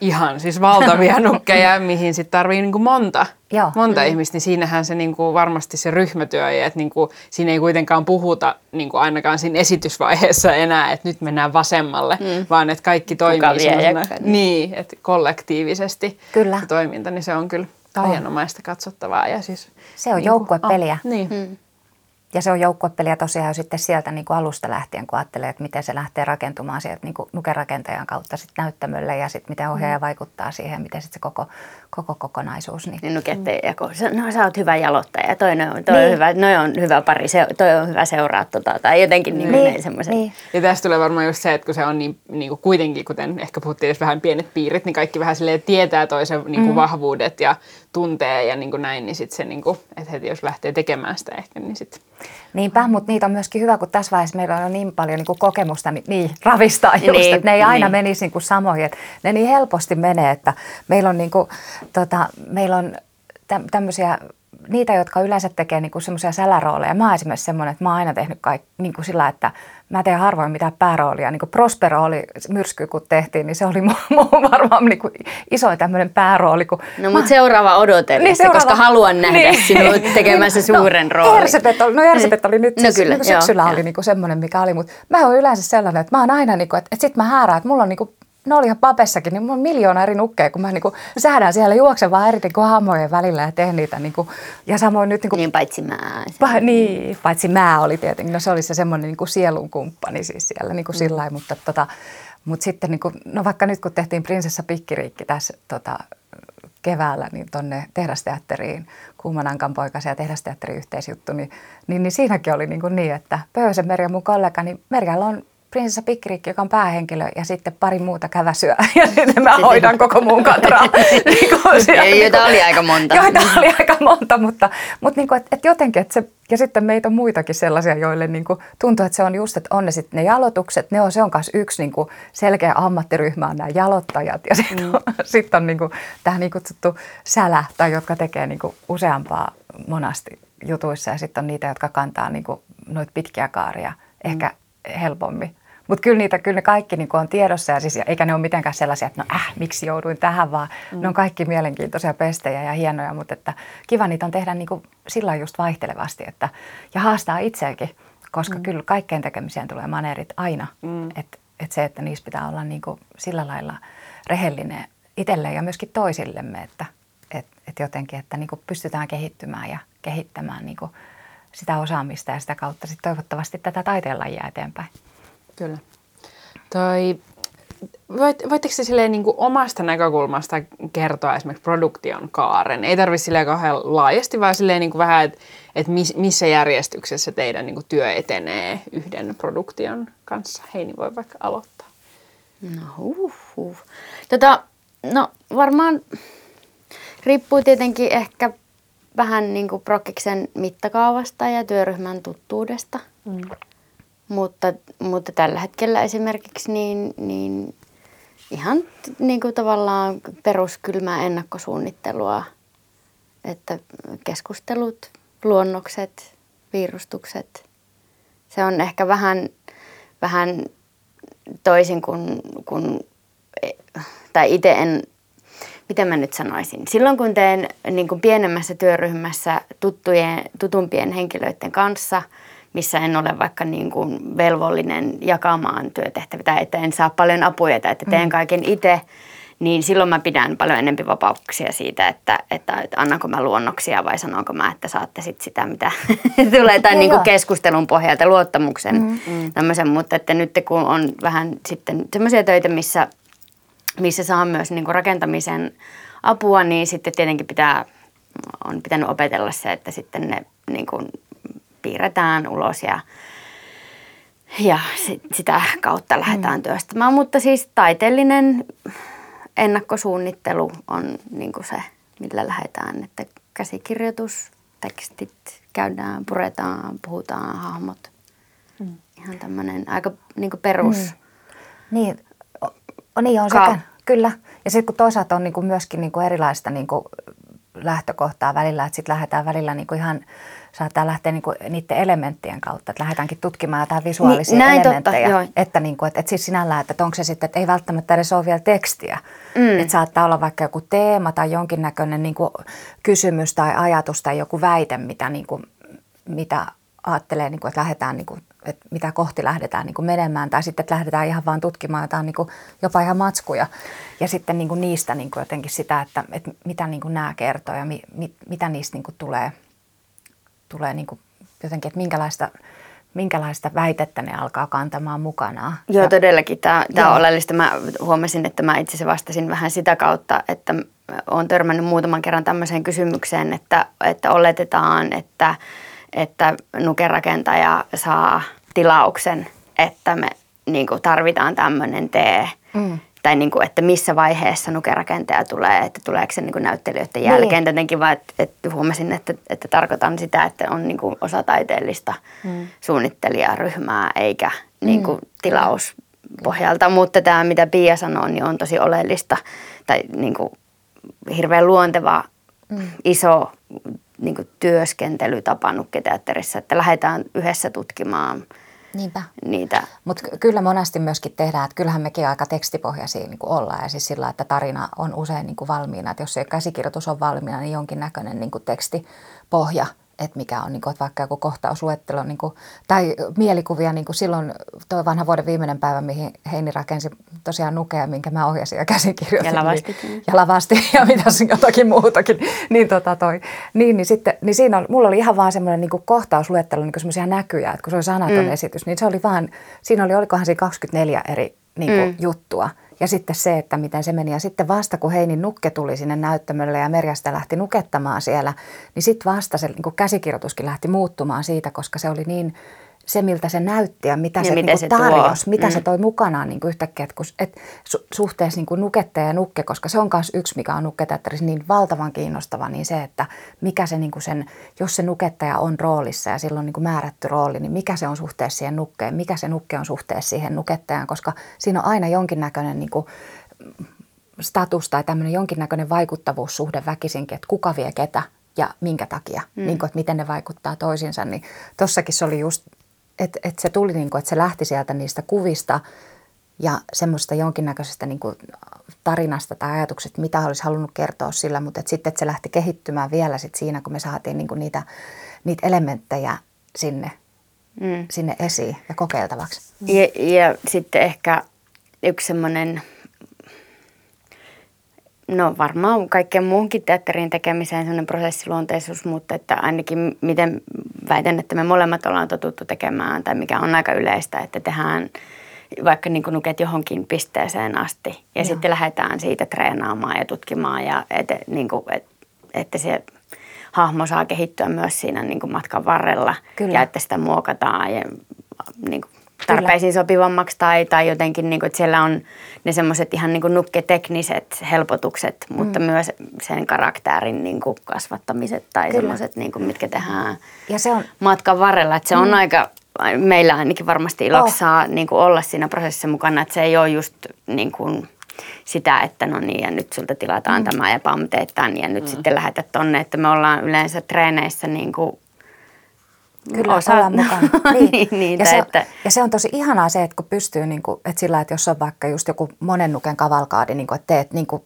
ihan siis valtavia nukkeja, mihin sitten tarvii niinku monta, Joo. monta ihmistä, niin siinähän se niinku varmasti se ryhmätyö, ja että niinku, siinä ei kuitenkaan puhuta niinku ainakaan siinä esitysvaiheessa enää, että nyt mennään vasemmalle, mm. vaan että kaikki toimii niin, että kollektiivisesti Kyllä. se toiminta, niin se on kyllä On. aiheenomaista katsottavaa. Ja siis, Se on niinku- joukkuepeliä. Ah, niin. Mm. Ja se on joukkuepeliä tosiaan sitten sieltä niin kuin alusta lähtien, kun ajattelee, että miten se lähtee rakentumaan sieltä niin kuin nukerakentajan kautta sitten näyttämölle ja sitten miten ohjaaja mm. vaikuttaa siihen miten sitten se koko, koko kokonaisuus. Niin. Niin nukette ja kun no sä oot hyvä jalottaja, toi, on, toi Niin. on hyvä, noi on hyvä pari, se, toi on hyvä seuraa tota, tai jotenkin niin, niin, niin semmoiset. niin. Ja tästä tulee varmaan just se, että kun se on niin, niin kuin kuitenkin, kuten ehkä puhuttiin edes vähän pienet piirit, niin kaikki vähän silleen tietää toisen niin kuin mm. vahvuudet ja tuntee ja niin kuin näin, niin sitten se, niin kuin, että heti jos lähtee tekemään sitä ehkä, niin sitten Niinpä, mutta niitä on myöskin hyvä, kun tässä vaiheessa meillä on niin paljon niin kuin kokemusta niin, niin ravistaa just, Niin, että ne ei aina niin. menisi niin kuin samoihin. Että ne niin helposti menee, että meillä on, niin kuin, tota, meillä on tä- tämmöisiä, niitä, jotka yleensä tekee niin semmoisia sälärooleja. Mä oon esimerkiksi semmoinen, että mä oon aina tehnyt kaik, niin kuin sillä, että mä teen harvoin mitään pääroolia. Niin kuin Prospero oli myrsky, kun tehtiin, niin se oli mun, mun varmaan niin kuin isoin tämmöinen päärooli. Kun No mutta seuraava odotellessa, Niin, koska haluan nähdä Niin. sinut tekemässä suuren no, roolin. Ersebet oli, no Ersebet oli nyt, No siis, kyllä, niin kuin syksyllä joo, oli joo. niin kuin semmoinen, mikä oli, mutta mä oon yleensä sellainen, että mä oon aina, niin kuin, että, että sit mä häärään, että mulla on niin kuin, ne oli ihan papessakin, niin mulla on miljoona eri nukkeja, kun mä niin kuin, säädän siellä juoksen vaan eri niin kuin hahmojen välillä ja teen niitä. Niin kuin, ja samoin nyt niin kuin, Niin paitsi mä. Pa, niin, paitsi mä oli tietenkin, no se oli se semmoinen niin kuin sielun kumppani siis siellä niin kuin sillä lailla, mutta, tota, mutta sitten niin kuin, no vaikka nyt kun tehtiin Prinsessa Pikkiriikki tässä tota, keväällä niin tuonne tehdasteatteriin, Kuumanankan poikasen ja tehdasteatterin yhteisjuttu, niin, niin, niin siinäkin oli niin, kuin niin että Pöysen Merja mun kollega, niin Merjalla on Prinsessa Pikkiriikki, joka on päähenkilö, ja sitten pari muuta käväsyä, ja sitten mä hoidan koko mun katraa. niin kuin siellä, Joita niin kuin- oli aika monta. Joita oli aika monta, mutta, mutta niin kuin, että, että jotenkin, että se, ja sitten meitä on muitakin sellaisia, joille niin kuin tuntuu, että se on just, että on ne sitten ne jalotukset, ne on, se on myös yksi niin kuin selkeä ammattiryhmä on nämä jalottajat, ja sitten on, sit on niin kuin, tämä niin kutsuttu sälä, tai jotka tekee niin kuin useampaa monasti jutuissa, ja sitten on niitä, jotka kantaa niin kuin noita pitkiä kaaria ehkä helpommin. Mutta kyllä, niitä, kyllä ne kaikki niin on tiedossa, ja siis, eikä ne ole mitenkään sellaisia, että no äh, miksi jouduin tähän, vaan mm. ne on kaikki mielenkiintoisia pestejä ja hienoja, mutta että kiva niitä on tehdä niin kuin sillä just vaihtelevasti, että, ja haastaa itseäkin, koska mm. kyllä kaikkeen tekemiseen tulee maneerit aina, mm. että et se, että niissä pitää olla niin kuin sillä lailla rehellinen itselleen ja myöskin toisillemme, että et, et jotenkin, että niin kuin pystytään kehittymään ja kehittämään niin kuin sitä osaamista ja sitä kautta sit toivottavasti tätä taiteenlajia eteenpäin. Kyllä. Toi, voit, voitteko se silleen niin kuin omasta näkökulmasta kertoa esimerkiksi produktion kaaren? Ei tarvitse silleen kauhean laajasti, vaan silleen niin kuin vähän, että et miss, missä järjestyksessä teidän niin kuin työ etenee yhden produktion kanssa. Heini voi vaikka aloittaa. No huh, huh. Tota, no varmaan riippuu tietenkin ehkä vähän niin kuin Prokiksen mittakaavasta ja työryhmän tuttuudesta. Mm. Mutta, mutta tällä hetkellä esimerkiksi niin, niin ihan niin kuin tavallaan peruskylmää ennakkosuunnittelua, että keskustelut, luonnokset, viirustukset. Se on ehkä vähän, vähän toisin kuin, kuin tai itse en, miten mä nyt sanoisin, silloin kun teen niin kuin pienemmässä työryhmässä tuttujen, tutumpien henkilöiden kanssa, missä en ole vaikka niin kuin velvollinen jakamaan työtehtäviä tai että en saa paljon apuja tai että teen kaiken itse, niin silloin mä pidän paljon enempi vapauksia siitä, että, että, että annanko mä luonnoksia vai sanonko mä, että saatte sit sitä, mitä tulee, tai niin kuin keskustelun pohjalta, luottamuksen mm. tämmöisen, mutta että nyt kun on vähän sitten semmoisia töitä, missä, missä saa myös niin kuin rakentamisen apua, niin sitten tietenkin pitää, on pitänyt opetella se, että sitten ne niin kuin piirretään ulos ja Ja sit, sitä kautta lähdetään mm. työstämään. Mutta siis taiteellinen ennakkosuunnittelu on niin se, millä lähdetään. Että käsikirjoitus, tekstit käydään, puretaan, puhutaan, hahmot. Mm. Ihan tämmöinen aika niin perus. Mm. Niin, o, niin on sekä, kyllä. Ja sitten kun toisaalta on niin kuin myöskin niin kuin erilaista niin kuin lähtökohtaa välillä, että sitten lähdetään välillä niin kuin ihan, saattaa lähteä niin kuin niiden elementtien kautta, että lähdetäänkin tutkimaan jotain visuaalisia niin, elementtejä. Totta, että, niin kuin, että, että siis sinällään, että onko se sitten, että ei välttämättä edes ole vielä tekstiä. Mm. Että saattaa olla vaikka joku teema tai jonkinnäköinen niin kuin kysymys tai ajatus tai joku väite, mitä, niin kuin, mitä ajattelee, niin kuin, että lähdetään niin kuin että mitä kohti lähdetään niin kuin menemään, tai sitten että lähdetään ihan vaan tutkimaan jotain niin kuin jopa ihan matskuja, ja sitten niin kuin niistä niin kuin jotenkin sitä, että, että mitä niin kuin nämä kertoo ja mi, mi, mitä niistä niin kuin tulee, tulee niin kuin jotenkin, että minkälaista, minkälaista väitettä ne alkaa kantamaan mukanaan. Joo, ja, todellakin. Tämä, tämä on oleellista. Mä huomasin, että mä itse asiassa vastasin vähän sitä kautta, että olen törmännyt muutaman kerran tämmöiseen kysymykseen, että, että oletetaan, että – että nukerakentaja saa tilauksen, että me niin kuin tarvitaan tämmöinen tee. Mm. Tai niin kuin, että missä vaiheessa nukerakentaja tulee, että tuleeko se niin kuin näyttelijöiden jälkeen. Niin. Tietenkin vaan, että, että huomasin, että, että tarkoitan sitä, että on niin kuin osa taiteellista mm. suunnittelijaryhmää eikä niin kuin mm. tilauspohjalta. Mutta tämä, mitä Pia sanoo, niin on tosi oleellista tai niin kuin hirveän luonteva mm. iso niin kuin työskentelytapa nukketeatterissa, että lähdetään yhdessä tutkimaan Niinpä. niitä. Mutta kyllä monesti myöskin tehdään, että kyllähän mekin aika tekstipohjaisia niin kuin ollaan ja siis sillä, että tarina on usein niin kuin valmiina, että jos se käsikirjoitus on valmiina, niin jonkinnäköinen niin kuin tekstipohja – että mikä on niin kuin, että vaikka joku kohtausluettelo niin kuin, tai mielikuvia niin kuin silloin tuo vanha vuoden viimeinen päivä, mihin Heini rakensi tosiaan nukea, minkä mä ohjasin ja käsikirjoitin. Ja lavasti. Niin, ja lavasti ja mitä jotakin muutakin. niin, tota toi, niin, niin sitten, niin siinä oli, mulla oli ihan vaan semmoinen niin kohtausluettelo, niin semmoisia näkyjä, että kun se oli sanaton mm. esitys, niin se oli vaan, siinä oli, olikohan siinä 24 eri niin kuin, mm. juttua. Ja sitten se, että miten se meni. Ja sitten vasta kun Heinin nukke tuli sinne näyttämölle ja Merjasta lähti nukettamaan siellä, niin sitten vasta se niin käsikirjoituskin lähti muuttumaan siitä, koska se oli niin se, miltä se näytti ja mitä ja se, niin se tarjosi, mitä mm. se toi mukanaan niin kuin yhtäkkiä, että, kun, että suhteessa niin kuin nukettaja ja nukke, koska se on myös yksi, mikä on nukketeatterissa niin valtavan kiinnostava, niin se, että mikä se niin kuin sen, jos se nukettaja on roolissa ja silloin niin kuin määrätty rooli, niin mikä se on suhteessa siihen nukkeen, mikä se nukke on suhteessa siihen nukettajaan, koska siinä on aina jonkinnäköinen niin kuin status tai tämmöinen jonkinnäköinen vaikuttavuussuhde väkisinkin, että kuka vie ketä ja minkä takia, mm. niin kuin, että miten ne vaikuttaa toisiinsa, niin tossakin se oli just että et se tuli, niin kuin, että se lähti sieltä niistä kuvista ja semmoista jonkinnäköisestä niin kuin tarinasta tai ajatuksesta, mitä olisi halunnut kertoa sillä, mutta että sitten että se lähti kehittymään vielä sit siinä, kun me saatiin niin kuin niitä, niitä elementtejä sinne, mm. sinne esiin ja kokeiltavaksi. Ja, ja sitten ehkä yksi semmoinen No varmaan kaikkeen muuhunkin teatterin tekemiseen sellainen prosessiluonteisuus, mutta että ainakin miten väitän, että me molemmat ollaan totuttu tekemään tai mikä on aika yleistä, että tehdään vaikka niin kuin nuket johonkin pisteeseen asti ja Joo. sitten lähdetään siitä treenaamaan ja tutkimaan ja et, niin kuin, et, että se hahmo saa kehittyä myös siinä niin kuin matkan varrella Kyllä. ja että sitä muokataan ja niin kuin, tarpeisiin sopivammaksi tai, tai jotenkin, niin kuin, että siellä on ne semmoiset ihan niin kuin nukketekniset helpotukset, mutta mm. myös sen karakterin niin kuin kasvattamiset tai semmoiset, niin kuin, mitkä tehdään ja se on, matkan varrella. Että se mm. on aika, meillä ainakin varmasti iloksi oh. saa niin kuin olla siinä prosessissa mukana, että se ei ole just niin kuin, sitä, että no niin ja nyt sulta tilataan mm. tämä ja pam teet tämän ja nyt mm. sitten lähetät tonne, että me ollaan yleensä treeneissä niin kuin Kyllä, osa. ollaan mukana. Niin. niin, niin, ja, se, että... ja se on tosi ihanaa se, että kun pystyy, niin kuin, että sillä että jos on vaikka just joku monen nuken kavalkaadi, niin kuin, että teet niin kuin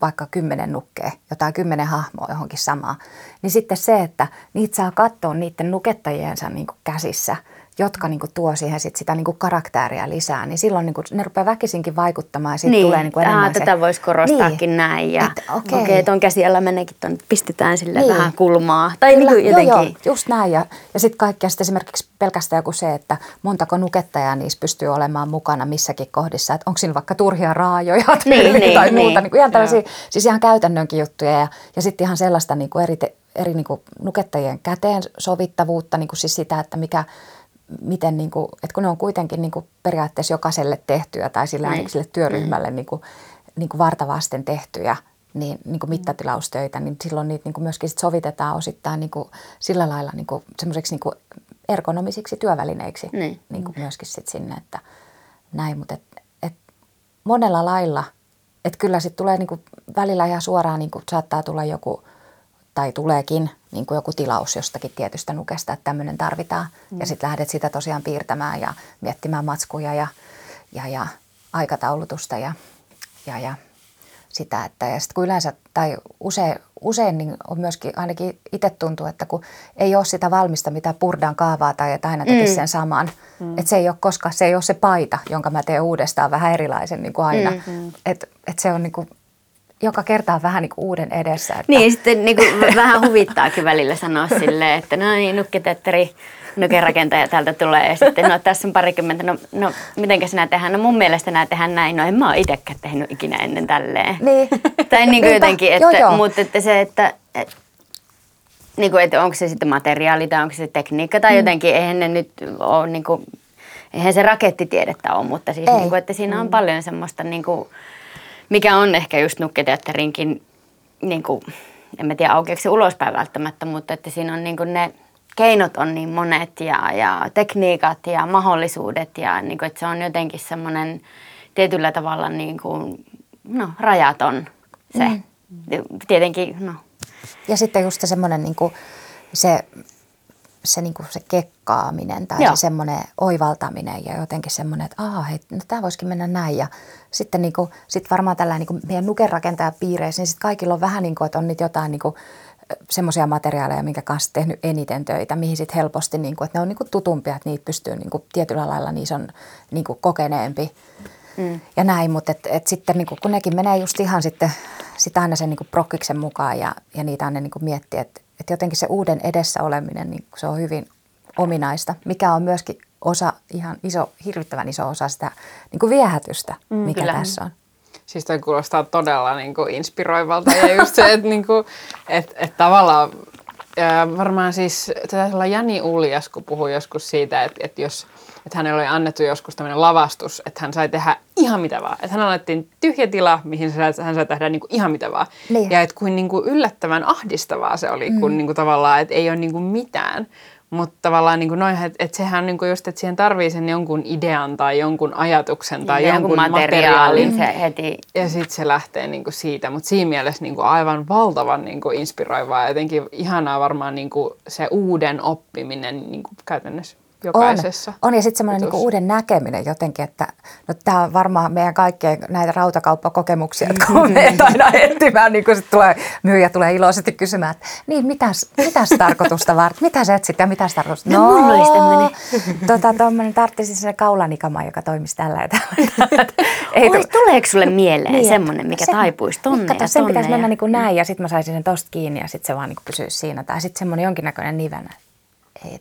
vaikka kymmenen nukkea, jotain kymmenen hahmoa johonkin samaa, niin sitten se, että niitä saa katsoa niiden nukettajiensa niin kuin käsissä – jotka niin kuin, tuo siihen sit sitä niin kuin, karaktääriä lisää, niin silloin niin kuin, ne rupeaa väkisinkin vaikuttamaan ja sitten niin. tulee niin kuin, enemmän Aa, se... tätä voisi korostaakin niin. näin ja että, okei, okay. ton käsi alla meneekin ton, pistetään sille niin. vähän kulmaa. Tai Kyllä, niin jotenkin. Joo, joo, just näin ja, ja sitten kaikkea sitten esimerkiksi pelkästään joku se, että montako nukettajaa niissä pystyy olemaan mukana missäkin kohdissa, että onko siinä vaikka turhia raajoja niin, niin, tai niin, muuta, niin kuin ihan tällaisia, siis ihan käytännönkin juttuja ja, ja sitten ihan sellaista niin kuin eri, eri niin kuin nukettajien käteen sovittavuutta, niin kuin siis sitä, että mikä miten niin kuin, että kun ne on kuitenkin niin kuin periaatteessa jokaiselle tehtyä tai sille, niin. sille työryhmälle mm. niin kuin, niin kuin vartavasten tehtyjä niin, niin kuin mittatilaustöitä, niin silloin niitä niin kuin myöskin sit sovitetaan osittain niin kuin sillä lailla niin kuin semmoiseksi niin kuin ergonomisiksi työvälineiksi niin. Niin kuin myöskin sit sinne, että näin, mutta et, et monella lailla, että kyllä sitten tulee niin kuin välillä ihan suoraan, niin kuin saattaa tulla joku, tai tuleekin niin kuin joku tilaus jostakin tietystä nukesta, että tämmöinen tarvitaan. Mm. Ja sitten lähdet sitä tosiaan piirtämään ja miettimään matskuja ja, ja, ja aikataulutusta ja, ja, ja sitä, että ja sitten kun yleensä tai usein, usein niin on myöskin ainakin itse tuntuu, että kun ei ole sitä valmista, mitä purdan kaavaa tai että aina tekisi mm. sen saman, mm. että se ei ole koska se ei ole se paita, jonka mä teen uudestaan vähän erilaisen niin kuin aina, mm. mm. että et se on niin kuin, joka kerta on vähän niin kuin uuden edessä. Että... Niin, sitten niin kuin vähän huvittaakin välillä sanoa silleen, että no niin, nukketetteri nukerakentaja täältä tulee ja sitten no tässä on parikymmentä, no, no mitenkä sinä tehdään? No mun mielestä nämä tehdään näin, no en mä ole itsekään tehnyt ikinä ennen tälleen. Niin. tai niin kuin jotenkin, että, joo, joo. mutta että se, että, että niin kuin, että onko se sitten materiaali tai onko se tekniikka tai mm. jotenkin, eihän ne nyt ole niin kuin, eihän se rakettitiedettä ole, mutta siis niin kuin, että siinä on mm. paljon semmoista niin kuin, mikä on ehkä just nukketeatterinkin, niin kuin, en mä tiedä aukeako se ulospäin välttämättä, mutta että siinä on niin kuin ne keinot on niin monet ja, ja tekniikat ja mahdollisuudet ja niin kuin, että se on jotenkin semmoinen tietyllä tavalla niin kuin, no, rajaton se. Mm. Tietenkin, no. Ja sitten just semmoinen niin kuin, se, se, niin kuin se kekkaaminen tai Joo. se semmoinen oivaltaminen ja jotenkin semmoinen, että aha, hei, no tämä voisikin mennä näin. Ja sitten niin kuin, sit varmaan tällä niin kuin meidän nukerakentajapiireissä, niin sitten kaikilla on vähän niin kuin, että on nyt jotain niin kuin, semmoisia materiaaleja, minkä kanssa tehnyt eniten töitä, mihin sitten helposti, niin kuin, että ne on niin kuin tutumpia, että niitä pystyy niin kuin, tietyllä lailla, niissä on niin kuin, kokeneempi mm. ja näin, mutta et, et sitten niin kuin, kun nekin menee just ihan sitten sit aina sen niin kuin prokkiksen mukaan ja, ja niitä aina niin kuin miettii, että, että jotenkin se uuden edessä oleminen, niin se on hyvin ominaista, mikä on myöskin osa, ihan iso, hirvittävän iso osa sitä niin kuin viehätystä, mm, mikä kyllä. tässä on. Siis toi kuulostaa todella niin kuin inspiroivalta ja just se, että niin kuin, et, et tavallaan ja varmaan siis tätä olla Jani Uljas, kun puhui joskus siitä, että, että jos että hänelle oli annettu joskus tämmöinen lavastus, että hän sai tehdä ihan mitä vaan. Että hän annettiin tyhjä tila, mihin hän sai tehdä niin kuin ihan mitä vaan. Niin. Ja että kuin, niin kuin yllättävän ahdistavaa se oli, kun mm. niin kuin tavallaan, että ei ole niin kuin mitään. Mutta tavallaan niin kuin noin, että, että sehän niin kuin just, että siihen tarvii sen jonkun idean tai jonkun ajatuksen tai ja jonkun materiaalin. Se heti. Ja sitten se lähtee niin kuin siitä. Mutta siinä mielessä niin kuin aivan valtavan niin kuin inspiroivaa. Jotenkin ihanaa varmaan niin kuin se uuden oppiminen niin kuin käytännössä jokaisessa. On, on. ja sitten semmoinen niinku uuden näkeminen jotenkin, että no tämä on varmaan meidän kaikkien näitä rautakauppakokemuksia, jotka on meitä aina etsimään, niin kun sit tulee, myyjä tulee iloisesti kysymään, että niin mitäs, mitäs tarkoitusta varten, mitä sä etsit ja mitäs tarkoitusta? No, no mulla tämmöinen. Tota, tuommoinen tarttisi se kaulanikama, joka toimisi tällä ja tällä. Ei, Oi, tuleeko sulle mieleen niin, semmoinen, mikä se, taipuisi tonne kato, ja sen tonne? pitäisi mennä niin kuin näin ja sitten mä saisin sen tosta kiinni ja sitten se vaan niin pysyisi siinä. Tai sitten semmoinen jonkinnäköinen nivenä ei,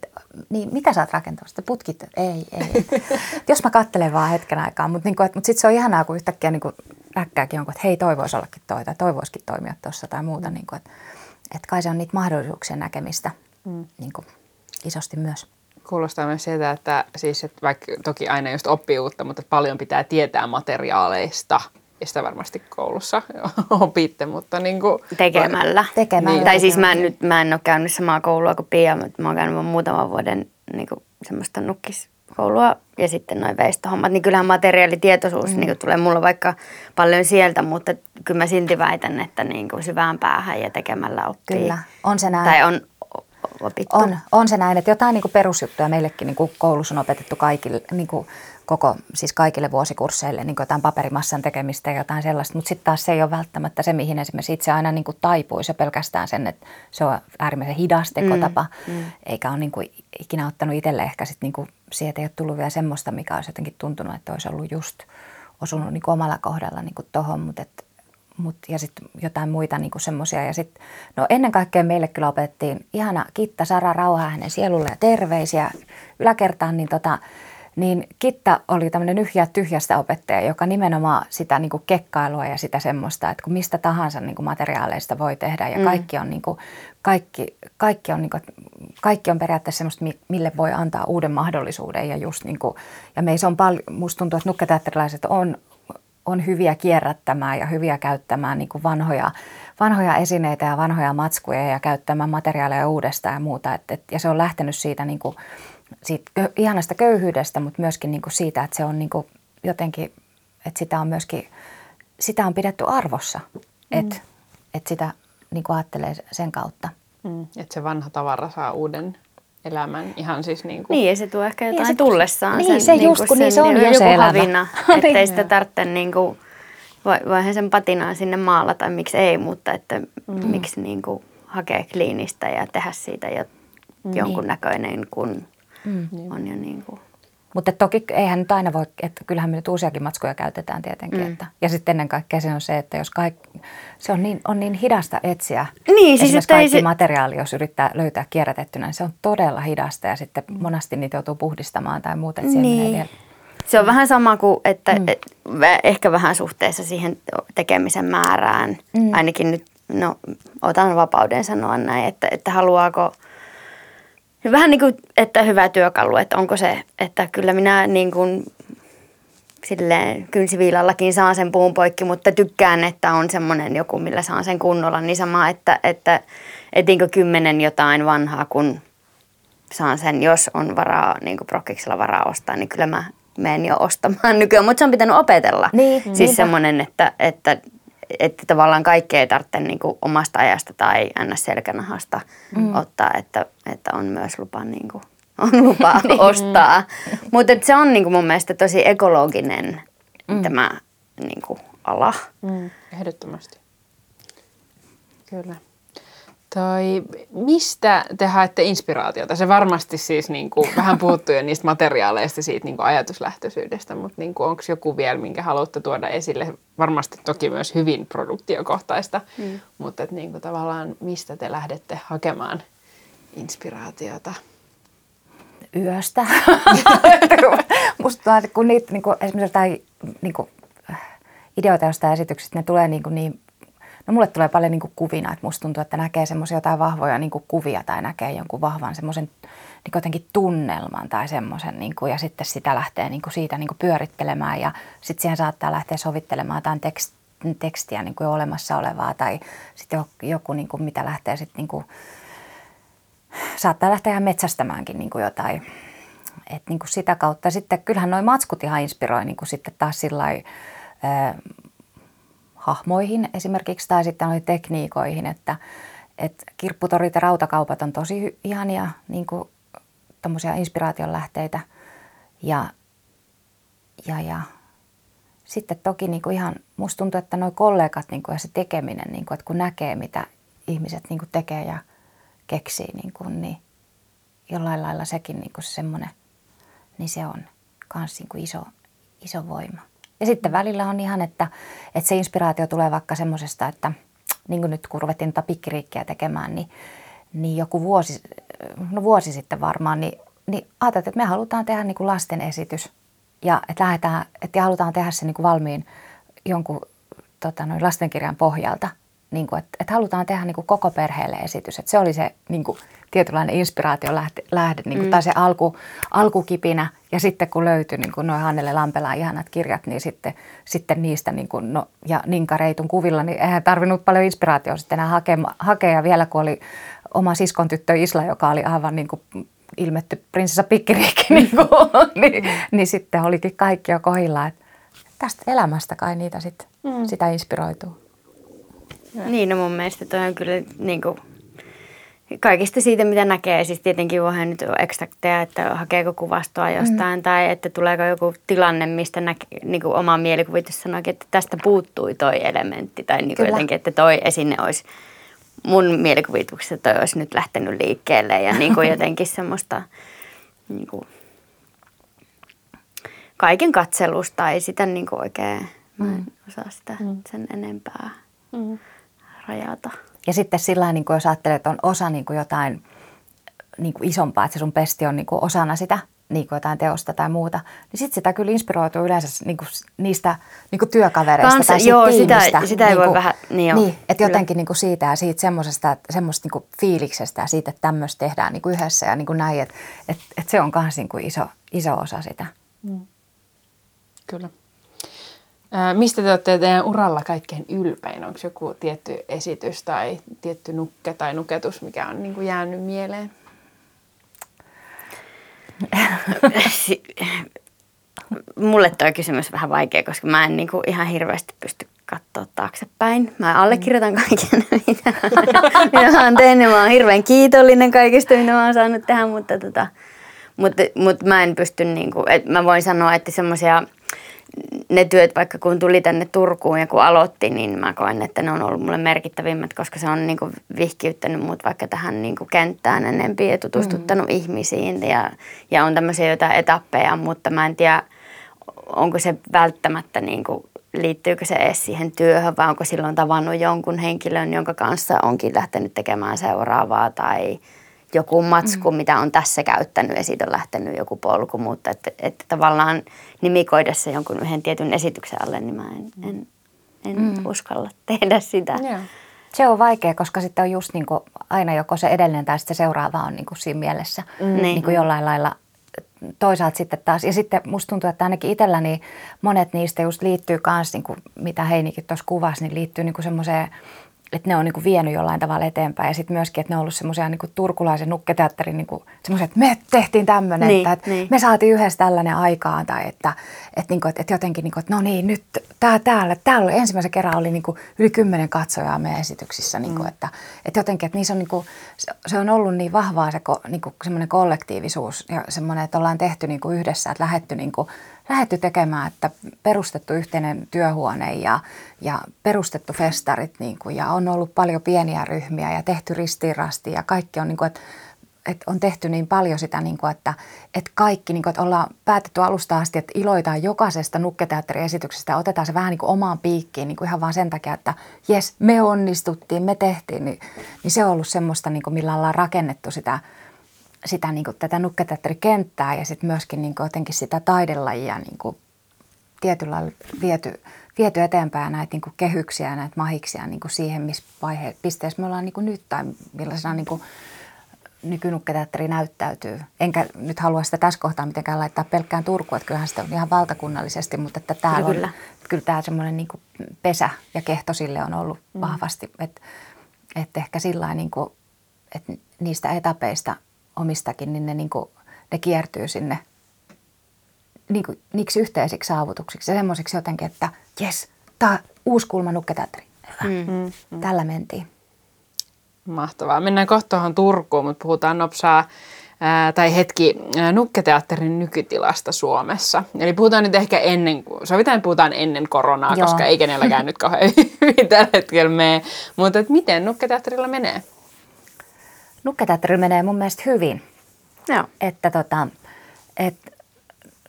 niin mitä sä oot rakentamassa? Putkit? Ei, ei. Jos mä katselen vaan hetken aikaa, mutta niinku, mut sitten se on ihanaa, kun yhtäkkiä niinku äkkääkin jonkun, että hei, toi voisi ollakin toi tai toi voisikin toimia tuossa tai muuta. Niinku, että et kai se on niitä mahdollisuuksien näkemistä mm. niinku, isosti myös. Kuulostaa myös siltä, että, siis, että vaikka toki aina just oppii uutta, mutta paljon pitää tietää materiaaleista – ja sitä varmasti koulussa opitte, mutta niin kuin, Tekemällä. Tekemällä. Niin. Tai siis mä, en, nyt, mä en ole käynyt samaa koulua kuin Pia, mutta mä oon käynyt muutaman vuoden niin kuin semmoista nukkiskoulua ja sitten noin veistohommat, niin kyllähän materiaalitietoisuus mm. niin kuin tulee mulla vaikka paljon sieltä, mutta kyllä mä silti väitän, että niin kuin syvään päähän ja tekemällä oppii. Kyllä, on se näin. Tai on opittu. On, on se näin, että jotain niin kuin perusjuttuja meillekin niin kuin koulussa on opetettu kaikille, niin kuin koko, siis kaikille vuosikursseille niin jotain paperimassan tekemistä ja jotain sellaista, mutta sitten taas se ei ole välttämättä se, mihin esimerkiksi itse aina niin kuin taipuisi pelkästään sen, että se on äärimmäisen hidas tekotapa, mm, mm. eikä ole niin kuin ikinä ottanut itselle ehkä sitten niin kuin, sieltä ei ole tullut vielä semmoista, mikä olisi jotenkin tuntunut, että olisi ollut just osunut niin kuin omalla kohdalla niin kuin tohon, mutta et, mut, ja sitten jotain muita niin semmoisia. Ja sitten, no ennen kaikkea meille kyllä opetettiin ihana Kitta Sara Rauha hänen sielulle ja terveisiä. Yläkertaan niin tota, niin Kitta oli tämmöinen nyhjä tyhjästä opettaja, joka nimenomaan sitä niin kuin kekkailua ja sitä semmoista, että kun mistä tahansa niin kuin materiaaleista voi tehdä ja mm. kaikki on, niin kuin, kaikki, kaikki on, niin kuin, kaikki on periaatteessa semmoista, mille voi antaa uuden mahdollisuuden ja just niin kuin, ja meissä on paljon, musta tuntuu, että nukketeatterilaiset on, on hyviä kierrättämään ja hyviä käyttämään niin kuin vanhoja, vanhoja esineitä ja vanhoja matskuja ja käyttämään materiaaleja uudestaan ja muuta. Et, et, ja se on lähtenyt siitä, niin kuin, siitä ihanasta köyhyydestä, mutta myöskin niin kuin siitä, että se on niin kuin jotenkin, että sitä on myöskin, sitä on pidetty arvossa. Mm. Että et sitä niin kuin ajattelee sen kautta. Mm, että se vanha tavara saa uuden elämän ihan siis niin kuin... Niin, ja se tuo ehkä jotain niin, se, tullessaan. Niin, sen, se niin just, kun niin se on jo se elämä. Havina, ettei niin. sitä tarvitse niin kuin, voihan sen patinaan sinne maalla tai miksi ei, mutta että mm. miksi niin kuin hakea kliinistä ja tehdä siitä jo, mm. jonkun näköinen, kun mm. on jo niin kuin mutta toki eihän nyt aina voi, että kyllähän me nyt uusiakin matskuja käytetään tietenkin. Mm. Että, ja sitten ennen kaikkea se on se, että jos kaikki, se on niin, on niin hidasta etsiä niin, siis että kaikki se... materiaali, jos yrittää löytää kierrätettynä, niin se on todella hidasta ja sitten monasti niitä joutuu puhdistamaan tai muuta. Että niin. vielä. Se on vähän sama kuin, että mm. et, ehkä vähän suhteessa siihen tekemisen määrään. Mm. Ainakin nyt, no otan vapauden sanoa näin, että, että haluaako – vähän niin kuin, että hyvä työkalu, että onko se, että kyllä minä niin kuin silleen kynsiviilallakin saan sen puun poikki, mutta tykkään, että on semmoinen joku, millä saan sen kunnolla. Niin sama, että, että etinkö kymmenen jotain vanhaa, kun saan sen, jos on varaa, niin kuin prokkiksella varaa ostaa, niin kyllä mä menen jo ostamaan nykyään. Mutta se on pitänyt opetella. Niin, siis semmoinen, että, että että tavallaan kaikkea ei tarvitse niin kuin omasta ajasta tai ns. selkänahasta mm. ottaa, että, että on myös lupa, niin kuin, on lupa niin. ostaa. Mutta se on niin kuin mun mielestä tosi ekologinen mm. tämä niin kuin, ala. Mm. Ehdottomasti. Kyllä. Toi, mistä te haette inspiraatiota? Se varmasti siis niin kuin, vähän puhuttu jo niistä materiaaleista, siitä niin kuin ajatuslähtöisyydestä, mutta niin onko joku vielä, minkä haluatte tuoda esille? Varmasti toki myös hyvin produktiokohtaista, mm. mutta et, niin kuin, tavallaan mistä te lähdette hakemaan inspiraatiota? Yöstä. Musta kun niitä niin kuin, esimerkiksi jotain niin kuin, ideoita jostain esityksestä, ne tulee niin, kuin niin No mulle tulee paljon niin kuin kuvina, että musta tuntuu, että näkee semmoisia jotain vahvoja niin kuin kuvia tai näkee jonkun vahvan semmoisen niin jotenkin tunnelman tai semmoisen niin ja sitten sitä lähtee niin kuin siitä niin kuin pyörittelemään ja sitten siihen saattaa lähteä sovittelemaan jotain tekst, tekstiä niin kuin jo olemassa olevaa tai sitten joku, niin kuin, mitä lähtee sitten niin kuin, saattaa lähteä ihan metsästämäänkin niin kuin jotain. Et niin kuin sitä kautta sitten kyllähän noin matskut ihan inspiroi niin kuin sitten taas sillä hahmoihin esimerkiksi tai sitten oli tekniikoihin, että, että kirpputorit ja rautakaupat on tosi ihania niin kuin inspiraation lähteitä ja, ja, ja sitten toki niin kuin ihan, musta tuntuu, että nuo kollegat niin kuin, ja se tekeminen, niin kuin, että kun näkee mitä ihmiset niin kuin tekee ja keksii, niin, kuin, niin jollain lailla sekin niin kuin semmoinen, niin se on myös niin kuin iso, iso voima. Ja sitten välillä on ihan, että, että se inspiraatio tulee vaikka semmoisesta, että niin kuin nyt kun ruvettiin noita pikkiriikkiä tekemään, niin, niin joku vuosi, no vuosi sitten varmaan, niin, niin ajateltiin, että me halutaan tehdä niin kuin lasten esitys. Ja että, lähdetään, että halutaan tehdä se niin kuin valmiin jonkun tota, noin lastenkirjan pohjalta – niin kuin, että, että halutaan tehdä niin kuin koko perheelle esitys. Että se oli se niin kuin, tietynlainen inspiraatio lähde, lähde niin kuin, mm. tai se alku, alkukipinä. Ja sitten kun löytyi niin kuin noin Hannele Lampelaan ihanat kirjat, niin sitten, sitten niistä niin kuin, no, ja Ninka Reitun kuvilla, niin eihän tarvinnut paljon inspiraatiota sitten enää hakea, hakea. Vielä kun oli oma siskon tyttö Isla, joka oli aivan niin kuin, ilmetty prinsessa Pikkiriikki, niin, kuin, niin, niin sitten olikin kaikki jo kohilla. Että tästä elämästä kai niitä sit, mm. sitä inspiroituu. Niin, no mun mielestä toi on kyllä niin kuin, kaikista siitä, mitä näkee. Siis tietenkin voihan nyt ekstrakteja, että hakeeko kuvastoa jostain mm. tai että tuleeko joku tilanne, mistä näkee, niin kuin oma mielikuvitus sanoikin, että tästä puuttui toi elementti. Tai niin kuin jotenkin, että toi esine olisi mun mielikuvituksessa toi olisi nyt lähtenyt liikkeelle ja niin kuin jotenkin semmoista niin kuin, kaiken katselusta ei sitä niin kuin oikein, mä en mm. osaa sitä mm. sen enempää. Mm rajata. Ja sitten sillä niin kuin jos ajattelet, että on osa niin kuin jotain niin kuin isompaa, että se sun pesti on niin kuin osana sitä, niin kuin jotain teosta tai muuta, niin sitten sitä kyllä inspiroituu yleensä niin kuin niistä niin kuin työkavereista Kans, tai siitä joo, tiimistä. sitä- sitä ei niin voi kuin, vähän- niin joo, niin, että jotenkin niin kuin siitä ja siitä semmoisesta, semmoista niin kuin fiiliksestä ja siitä, että tämmöistä tehdään niin kuin yhdessä ja niin kuin näin, että, että, että se on myös niin kuin iso, iso osa sitä. Kyllä. Ää, mistä te olette teidän uralla kaikkein ylpein? Onko joku tietty esitys tai tietty nukke tai nuketus, mikä on niin kuin jäänyt mieleen? Mulle tuo kysymys vähän vaikea, koska mä en niinku ihan hirveästi pysty katsoa taaksepäin. Mä allekirjoitan kaiken, mitä, mitä mä oon tehnyt. Mä oon hirveän kiitollinen kaikista, mitä mä oon saanut tehdä, mutta, tota, mutta, mutta mä en pysty, niinku, et mä voin sanoa, että semmoisia ne työt, vaikka kun tuli tänne Turkuun ja kun aloitti, niin mä koen, että ne on ollut mulle merkittävimmät, koska se on niin kuin vihkiyttänyt mut vaikka tähän niin kuin kenttään enempi ja tutustuttanut mm. ihmisiin ja, ja on tämmöisiä jotain etappeja, mutta mä en tiedä, onko se välttämättä niin kuin, liittyykö se edes siihen työhön vai onko silloin tavannut jonkun henkilön, jonka kanssa onkin lähtenyt tekemään seuraavaa tai joku matsku, mm. mitä on tässä käyttänyt ja siitä on lähtenyt joku polku, mutta että, että tavallaan nimikoida se jonkun yhden tietyn esityksen alle, niin mä en, en, en mm. uskalla tehdä sitä. Joo. Se on vaikea, koska sitten on just niin kuin aina joko se edellinen tai sitten se seuraava on niin kuin siinä mielessä mm. niin kuin jollain lailla toisaalta sitten taas. Ja sitten musta tuntuu, että ainakin itselläni monet niistä just liittyy myös, niin kuin mitä Heinikin tuossa kuvasi, niin liittyy niin kuin semmoiseen että ne on niinku vienyt jollain tavalla eteenpäin. Ja sitten myöskin, että ne on ollut semmoisia niinku turkulaisen nukketeatterin, niinku, semmoisia, että me tehtiin tämmöinen, Niin, että, niin. me saatiin yhdessä tällainen aikaan. Tai että, että, niinku, että, että jotenkin, niinku, että no niin, nyt tää, täällä, täällä oli ensimmäisen kerran oli niinku yli kymmenen katsojaa meidän esityksissä. Niinku, mm. että, että jotenkin, että niissä on, niinku, se- se on ollut niin vahvaa se ko, niinku, semmoinen kollektiivisuus ja semmoinen, että ollaan tehty niinku yhdessä, että lähetty niinku, lähdetty tekemään, että perustettu yhteinen työhuone ja, ja perustettu festarit niin kuin, ja on ollut paljon pieniä ryhmiä ja tehty ristiin rastiin ja kaikki on niin kuin, että että on tehty niin paljon sitä, niin kuin, että, että kaikki, niin kuin, että ollaan päätetty alusta asti, että iloitaan jokaisesta nukketeatteriesityksestä ja otetaan se vähän niin kuin omaan piikkiin niin kuin ihan vaan sen takia, että jes, me onnistuttiin, me tehtiin, niin, niin se on ollut semmoista, niin kuin, millä ollaan rakennettu sitä, sitä niin kuin, tätä nukketeatterikenttää ja sitten myöskin niin kuin, jotenkin sitä taidelajia niin kuin, tietyllä lailla viety, viety eteenpäin näitä niin kuin kehyksiä ja näitä mahiksia niin kuin siihen, missä vaihe, pisteessä me ollaan niin kuin nyt tai millaisena niin kuin nykynukketeatteri näyttäytyy. Enkä nyt halua sitä tässä kohtaa mitenkään laittaa pelkkään Turkuun, että kyllähän sitä on ihan valtakunnallisesti, mutta että täällä Kyllä. on, kyllä tämä semmoinen niin pesä ja kehto sille on ollut mm. vahvasti, että, että ehkä sillä niin kuin, että niistä etapeista omistakin, niin ne, niin kuin, ne kiertyy sinne niin kuin, niiksi yhteisiksi saavutuksiksi ja semmoisiksi jotenkin, että jes, tämä uusi kulma nukketeatteri. Hyvä. Mm. Mm. Tällä mentiin. Mahtavaa. Mennään kohta tuohon Turkuun, mutta puhutaan nopsaa ää, tai hetki ää, nukketeatterin nykytilasta Suomessa. Eli puhutaan nyt ehkä ennen, sovitaan, puhutaan ennen koronaa, Joo. koska ei kenelläkään nyt kauhean hyvin tällä hetkellä mene. Mutta et miten nukketeatterilla menee? Nukketeatteri menee mun mielestä hyvin. Joo. Että tota, et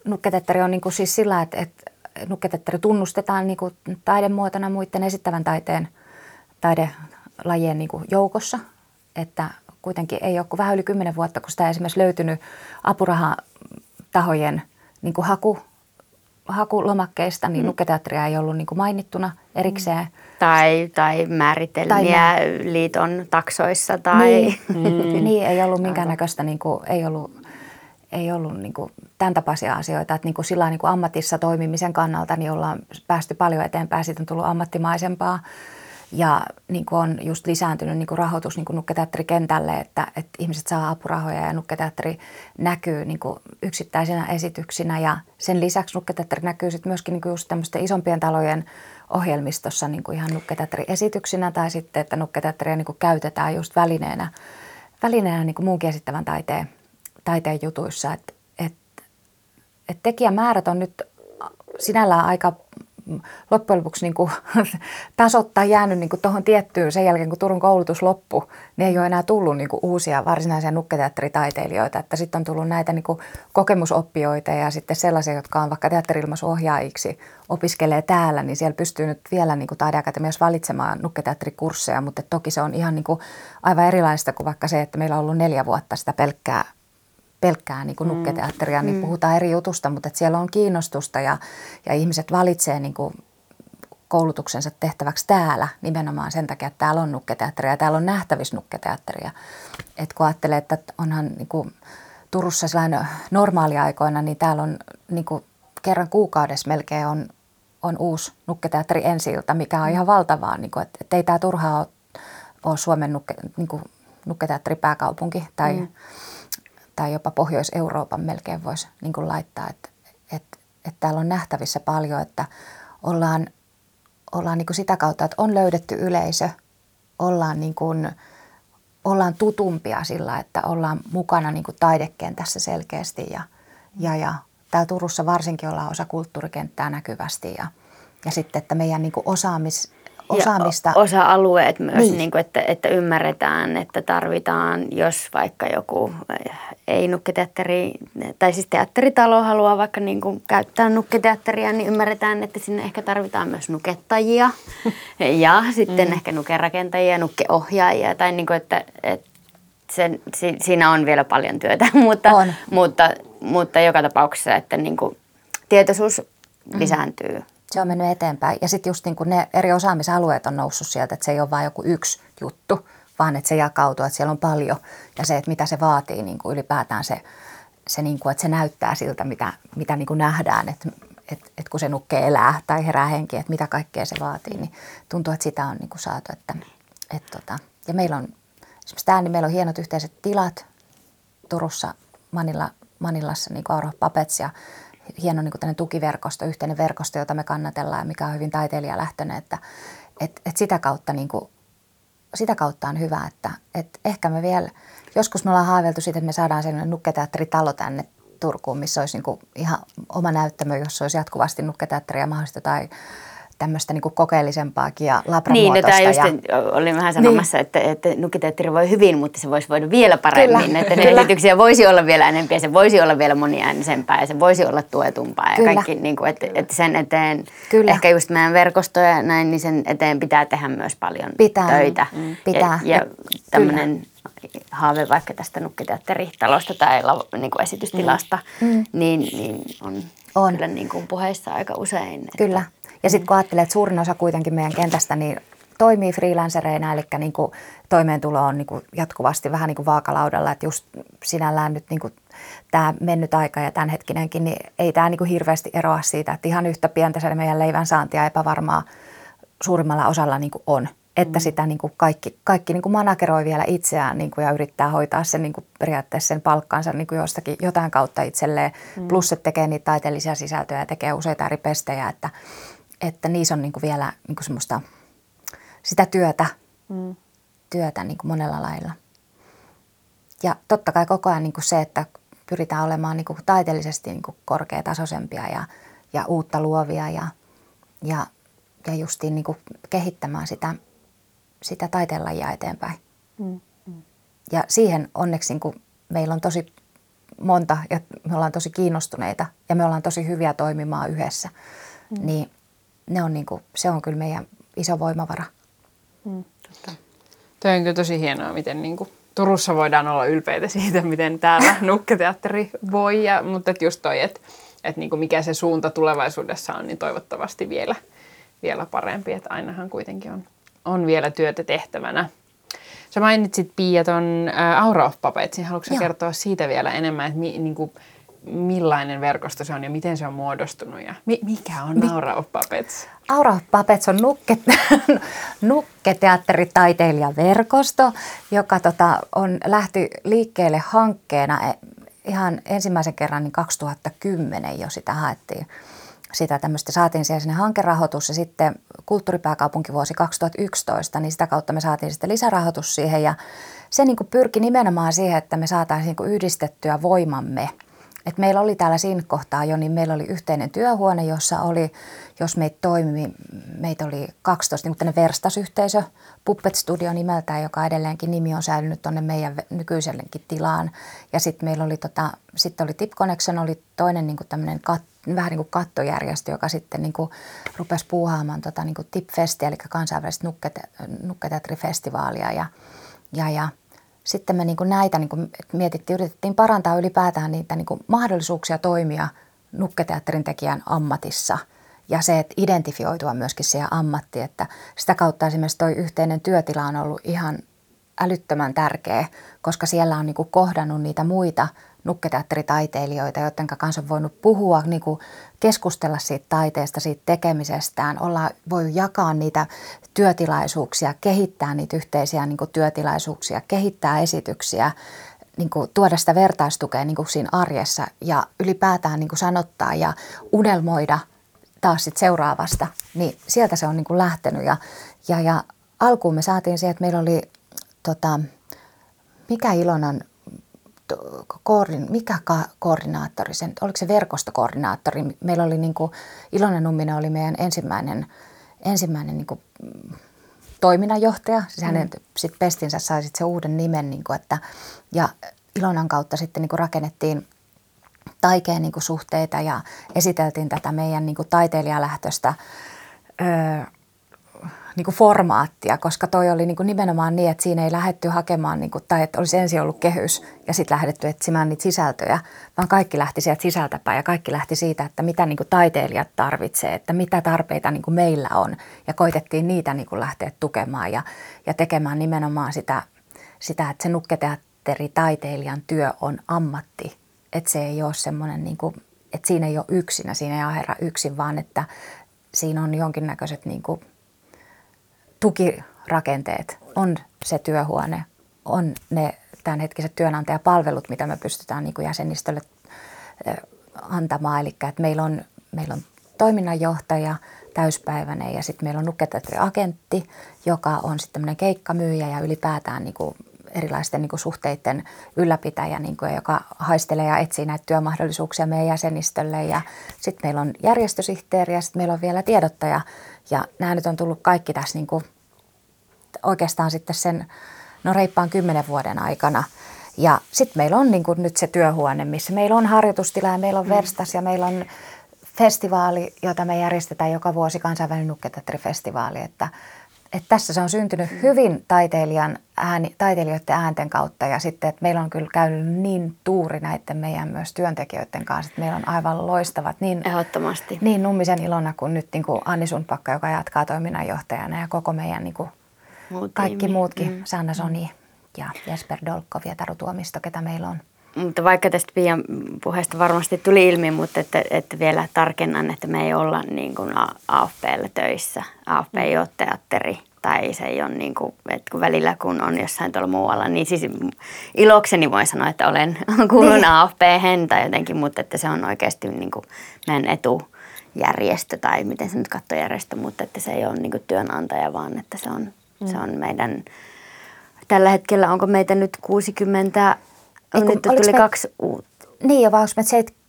nukketeatteri on niinku siis sillä, että et nukketeatteri tunnustetaan niinku taidemuotona muiden esittävän taiteen taidelajien niinku joukossa. Että kuitenkin ei ole kuin vähän yli kymmenen vuotta, kun sitä ei esimerkiksi löytynyt apurahatahojen niinku haku, hakulomakkeista, niin nukketeatteria ei ollut niinku mainittuna erikseen. Tai, tai määritelmiä liiton taksoissa tai... Niin, mm. niin ei ollut minkäännäköistä, niin kuin, ei ollut, ei ollut niin kuin, tämän tapaisia asioita. Että niin kuin sillä niin kuin ammatissa toimimisen kannalta niin ollaan päästy paljon eteenpäin, siitä on tullut ammattimaisempaa. Ja niin kuin on just lisääntynyt niin kuin rahoitus niin kuin nukketeatterikentälle, että, että ihmiset saa apurahoja ja nukketeatteri näkyy niin kuin yksittäisinä esityksinä. Ja sen lisäksi nukketeatteri näkyy sitten myöskin niin kuin just tämmöisten isompien talojen ohjelmistossa niin kuin ihan nukketeatteriesityksinä tai sitten, että nukketeatteria niin kuin käytetään just välineenä, välineenä niin kuin muunkin esittävän taiteen, taiteen jutuissa. Että et, et tekijämäärät on nyt sinällään aika loppujen lopuksi niin kuin, tasotta jäänyt niin tuohon tiettyyn sen jälkeen, kun Turun koulutus loppui, niin ei ole enää tullut niin kuin, uusia varsinaisia nukketeatteritaiteilijoita. Että sitten on tullut näitä niin kuin, kokemusoppijoita ja sitten sellaisia, jotka on vaikka teatterilmaisuohjaajiksi, opiskelee täällä, niin siellä pystyy nyt vielä niin kuin taideakatemiassa valitsemaan nukketeatterikursseja, mutta toki se on ihan niin kuin, aivan erilaista kuin vaikka se, että meillä on ollut neljä vuotta sitä pelkkää pelkkää niin kuin nukketeatteria, niin puhutaan eri jutusta, mutta että siellä on kiinnostusta ja, ja ihmiset valitsee niin kuin koulutuksensa tehtäväksi täällä nimenomaan sen takia, että täällä on nukketeatteria ja täällä on nähtävissä nukketeatteria. Et kun ajattelee, että onhan niin kuin Turussa normaaliaikoina, niin täällä on niin kuin kerran kuukaudessa melkein on, on uusi nukketeatteri ensi mikä on ihan valtavaa. Niin kuin, että, että ei tämä turhaa ole, ole Suomen nukke, niin kuin nukketeatteripääkaupunki tai, mm. Tai jopa Pohjois-Euroopan melkein voisi niin kuin laittaa. Että, että, että täällä on nähtävissä paljon, että ollaan – ollaan niin kuin sitä kautta, että on löydetty yleisö, ollaan, niin kuin, ollaan tutumpia sillä, että ollaan mukana niin kuin taidekentässä selkeästi ja, ja, ja täällä Turussa varsinkin ollaan osa kulttuurikenttää näkyvästi ja, ja sitten, että meidän niin kuin osaamis, osaamista. Ja osa-alueet myös, niin. Niin kuin, että, että ymmärretään, että tarvitaan, jos vaikka joku ei nukketeatteri, tai siis teatteritalo haluaa vaikka niin kuin käyttää nukketeatteria, niin ymmärretään, että sinne ehkä tarvitaan myös nukettajia ja sitten mm. ehkä nukerakentajia, nukkeohjaajia, tai niin kuin, että, että sen, si, siinä on vielä paljon työtä, mutta, on. mutta, mutta joka tapauksessa, että niin kuin tietoisuus mm. lisääntyy se on mennyt eteenpäin. Ja sitten just niin kuin ne eri osaamisalueet on noussut sieltä, että se ei ole vain joku yksi juttu, vaan että se jakautuu, että siellä on paljon. Ja se, että mitä se vaatii niin kuin ylipäätään se, se niin kuin, että se näyttää siltä, mitä, mitä niin kuin nähdään, että, että, että kun se nukkee elää tai herää henki, että mitä kaikkea se vaatii, niin tuntuu, että sitä on niin kuin saatu. Että, että tota, ja meillä on, esimerkiksi täällä, niin meillä on hienot yhteiset tilat Turussa, Manilla, Manillassa, niin kuin Auro Papets ja hieno niin kuin tukiverkosto, yhteinen verkosto, jota me kannatellaan ja mikä on hyvin taiteilijalähtöinen, että et, et sitä, kautta niin kuin, sitä kautta on hyvä, että et ehkä me vielä, joskus me ollaan haaveiltu siitä, että me saadaan sellainen nukketeatteritalo tänne Turkuun, missä olisi niin kuin ihan oma näyttämö, jossa olisi jatkuvasti nukketeatteria mahdollista tai tämmöistä niin kokeellisempaakin ja labramuotoista. Niin, no tämä just ja... olin vähän sanomassa, niin. että, että nukkiteatteri voi hyvin, mutta se voisi voida vielä paremmin. Kyllä. Että ne esityksiä voisi olla vielä enemmän ja se voisi olla vielä moniäänisempää ja se voisi olla tuetumpaa. Ja Kyllä. kaikki, niin kuin, että, että sen eteen, Kyllä. ehkä just meidän verkostoja näin, niin sen eteen pitää tehdä myös paljon pitää. töitä. Mm. Pitää. Ja, ja tämmöinen haave vaikka tästä nukkiteatteritalosta tai niin kuin esitystilasta, mm. Mm. Niin, niin on, on. kyllä niin kuin puheissa aika usein. Että, Kyllä. Ja sitten kun ajattelee, että suurin osa kuitenkin meidän kentästä niin toimii freelancereina, eli niin kuin toimeentulo on niin kuin jatkuvasti vähän niin kuin vaakalaudalla, että just sinällään nyt niin kuin tämä mennyt aika ja tämänhetkinenkin, niin ei tämä niin kuin hirveästi eroa siitä, että ihan yhtä pientä se meidän leivän saantia epävarmaa suurimmalla osalla niin kuin on. Että mm. sitä niin kuin kaikki, kaikki niin kuin manageroi vielä itseään niin kuin ja yrittää hoitaa sen niin kuin periaatteessa sen palkkansa niin kuin jostakin jotain kautta itselleen. Mm. Plus, että tekee niitä taiteellisia sisältöjä ja tekee useita eri pestejä, että, että niissä on niin kuin vielä niin kuin semmoista sitä työtä, mm. työtä niin kuin monella lailla. Ja totta kai koko ajan niin kuin se, että pyritään olemaan niin kuin taiteellisesti niin kuin korkeatasoisempia ja, ja uutta luovia ja, ja, ja justiin niin kuin kehittämään sitä, sitä taiteenlajia eteenpäin. Mm. Mm. Ja siihen onneksi niin kuin meillä on tosi monta ja me ollaan tosi kiinnostuneita ja me ollaan tosi hyviä toimimaan yhdessä. Mm. Niin ne on niin kuin, se on kyllä meidän iso voimavara. Mm, totta. On kyllä tosi hienoa, miten niin kuin Turussa voidaan olla ylpeitä siitä, miten täällä nukketeatteri voi. Ja, mutta et just toi, että et niin kuin mikä se suunta tulevaisuudessa on, niin toivottavasti vielä, vielä parempi. Että ainahan kuitenkin on, on vielä työtä tehtävänä. Sä mainitsit Pia ton Aura of Puppetsin. Haluatko kertoa siitä vielä enemmän, että mi, niin kuin, millainen verkosto se on ja miten se on muodostunut ja mi- mikä on Mi- Aura of Puppets? Aura of Puppets on nukke, nukketeatteritaiteilijaverkosto, joka tota, on lähti liikkeelle hankkeena e, ihan ensimmäisen kerran niin 2010 jo sitä haettiin. Sitä tämmöistä saatiin siellä sinne hankerahoitus ja sitten kulttuuripääkaupunkivuosi 2011, niin sitä kautta me saatiin sitten lisärahoitus siihen ja se niin kuin pyrki nimenomaan siihen, että me saataisiin niin kuin yhdistettyä voimamme – et meillä oli täällä siinä kohtaa jo, niin meillä oli yhteinen työhuone, jossa oli, jos meitä toimi, meitä oli 12 niin verstasyhteisö, Puppet Studio nimeltään, joka edelleenkin nimi on säilynyt tuonne meidän nykyisellekin tilaan. Ja sitten meillä oli, tota, sit oli Tip Connection, oli toinen niin tämmöinen kat, vähän niin kuin kattojärjestö, joka sitten niin kuin rupesi puuhaamaan tota, niin Tip Festi, eli kansainvälistä nukketeatterifestivaalia. Ja, ja, ja sitten me niin kuin näitä niin kuin mietittiin, yritettiin parantaa ylipäätään niitä niin kuin mahdollisuuksia toimia nukketeatterin tekijän ammatissa. Ja se, että identifioitua myöskin siihen ammattiin, että sitä kautta esimerkiksi tuo yhteinen työtila on ollut ihan älyttömän tärkeä, koska siellä on niin kuin kohdannut niitä muita nukketeatteritaiteilijoita, joiden kanssa on voinut puhua, niin kuin keskustella siitä taiteesta, siitä tekemisestään, olla, voi jakaa niitä työtilaisuuksia, kehittää niitä yhteisiä niin kuin työtilaisuuksia, kehittää esityksiä, niin kuin tuoda sitä vertaistukea niin kuin siinä arjessa ja ylipäätään niin kuin sanottaa ja unelmoida taas sit seuraavasta, niin sieltä se on niin kuin lähtenyt. Ja, ja, ja alkuun me saatiin se, että meillä oli, tota, mikä Ilonan koordin, mikä ka- koordinaattori, sen, oliko se verkostokoordinaattori? Meillä oli niin kuin, Ilonen Numminen oli meidän ensimmäinen, ensimmäinen niin kuin, toiminnanjohtaja. Siis hänen mm. sit pestinsä sai sit se uuden nimen, niin kuin, että, ja Ilonan kautta sitten niin kuin rakennettiin taikeen niin kuin suhteita ja esiteltiin tätä meidän niin kuin taiteilijalähtöistä öö, niin kuin formaattia, koska toi oli niin kuin nimenomaan niin, että siinä ei lähdetty hakemaan, niin kuin, tai että olisi ensin ollut kehys ja sitten lähdetty etsimään niitä sisältöjä, vaan kaikki lähti sieltä sisältäpäin ja kaikki lähti siitä, että mitä niin kuin taiteilijat tarvitsee, että mitä tarpeita niin kuin meillä on. Ja koitettiin niitä niin kuin lähteä tukemaan ja, ja tekemään nimenomaan sitä, sitä, että se nukketeatteritaiteilijan työ on ammatti, että se ei ole semmoinen, niin kuin, että siinä ei ole yksinä, siinä ei aherra yksin, vaan että siinä on jonkinnäköiset niin kuin tukirakenteet, on se työhuone, on ne tämänhetkiset työnantajapalvelut, mitä me pystytään niin kuin jäsenistölle antamaan. Eli että meillä on, meillä on toiminnanjohtaja täyspäiväinen ja sitten meillä on nukketeatteriagentti, joka on sitten tämmöinen keikkamyyjä ja ylipäätään niin kuin erilaisten niin kuin suhteiden ylläpitäjä, niin kuin, joka haistelee ja etsii näitä työmahdollisuuksia meidän jäsenistölle. Ja sitten meillä on järjestösihteeri ja sitten meillä on vielä tiedottaja. Ja nämä nyt on tullut kaikki tässä niin kuin oikeastaan sitten sen no reippaan kymmenen vuoden aikana. Ja sitten meillä on niin kuin nyt se työhuone, missä meillä on harjoitustila ja meillä on mm. verstas ja meillä on festivaali, jota me järjestetään joka vuosi, kansainvälinen nukketeatterifestivaali. Että että tässä se on syntynyt hyvin taiteilijan ääni, taiteilijoiden äänten kautta ja sitten, että meillä on kyllä käynyt niin tuuri näiden meidän myös työntekijöiden kanssa, että meillä on aivan loistavat niin, Ehdottomasti. niin Nummisen Ilona kuin nyt niin kuin Anni Sundpakka, joka jatkaa toiminnanjohtajana ja koko meidän niin kuin Muut kaikki tiimi. muutkin, mm. Sanna Soni ja Jesper Dolkov ja Taru Tuomisto, ketä meillä on. Mutta vaikka tästä Pian puheesta varmasti tuli ilmi, mutta että, että vielä tarkennan, että me ei olla niin kuin AFPllä töissä. AFP ei ole teatteri tai se ei ole niin kuin, että kun välillä kun on jossain tuolla muualla, niin siis ilokseni voi sanoa, että olen kuulun niin. afp tai jotenkin, mutta että se on oikeasti niin kuin meidän etujärjestö tai miten se nyt kattojärjestö, mutta että se ei ole niin kuin työnantaja, vaan että se on, mm. se on meidän, tällä hetkellä onko meitä nyt 60 ei, kun, nyt tuli me, kaksi uutta. Niin, ja vaan me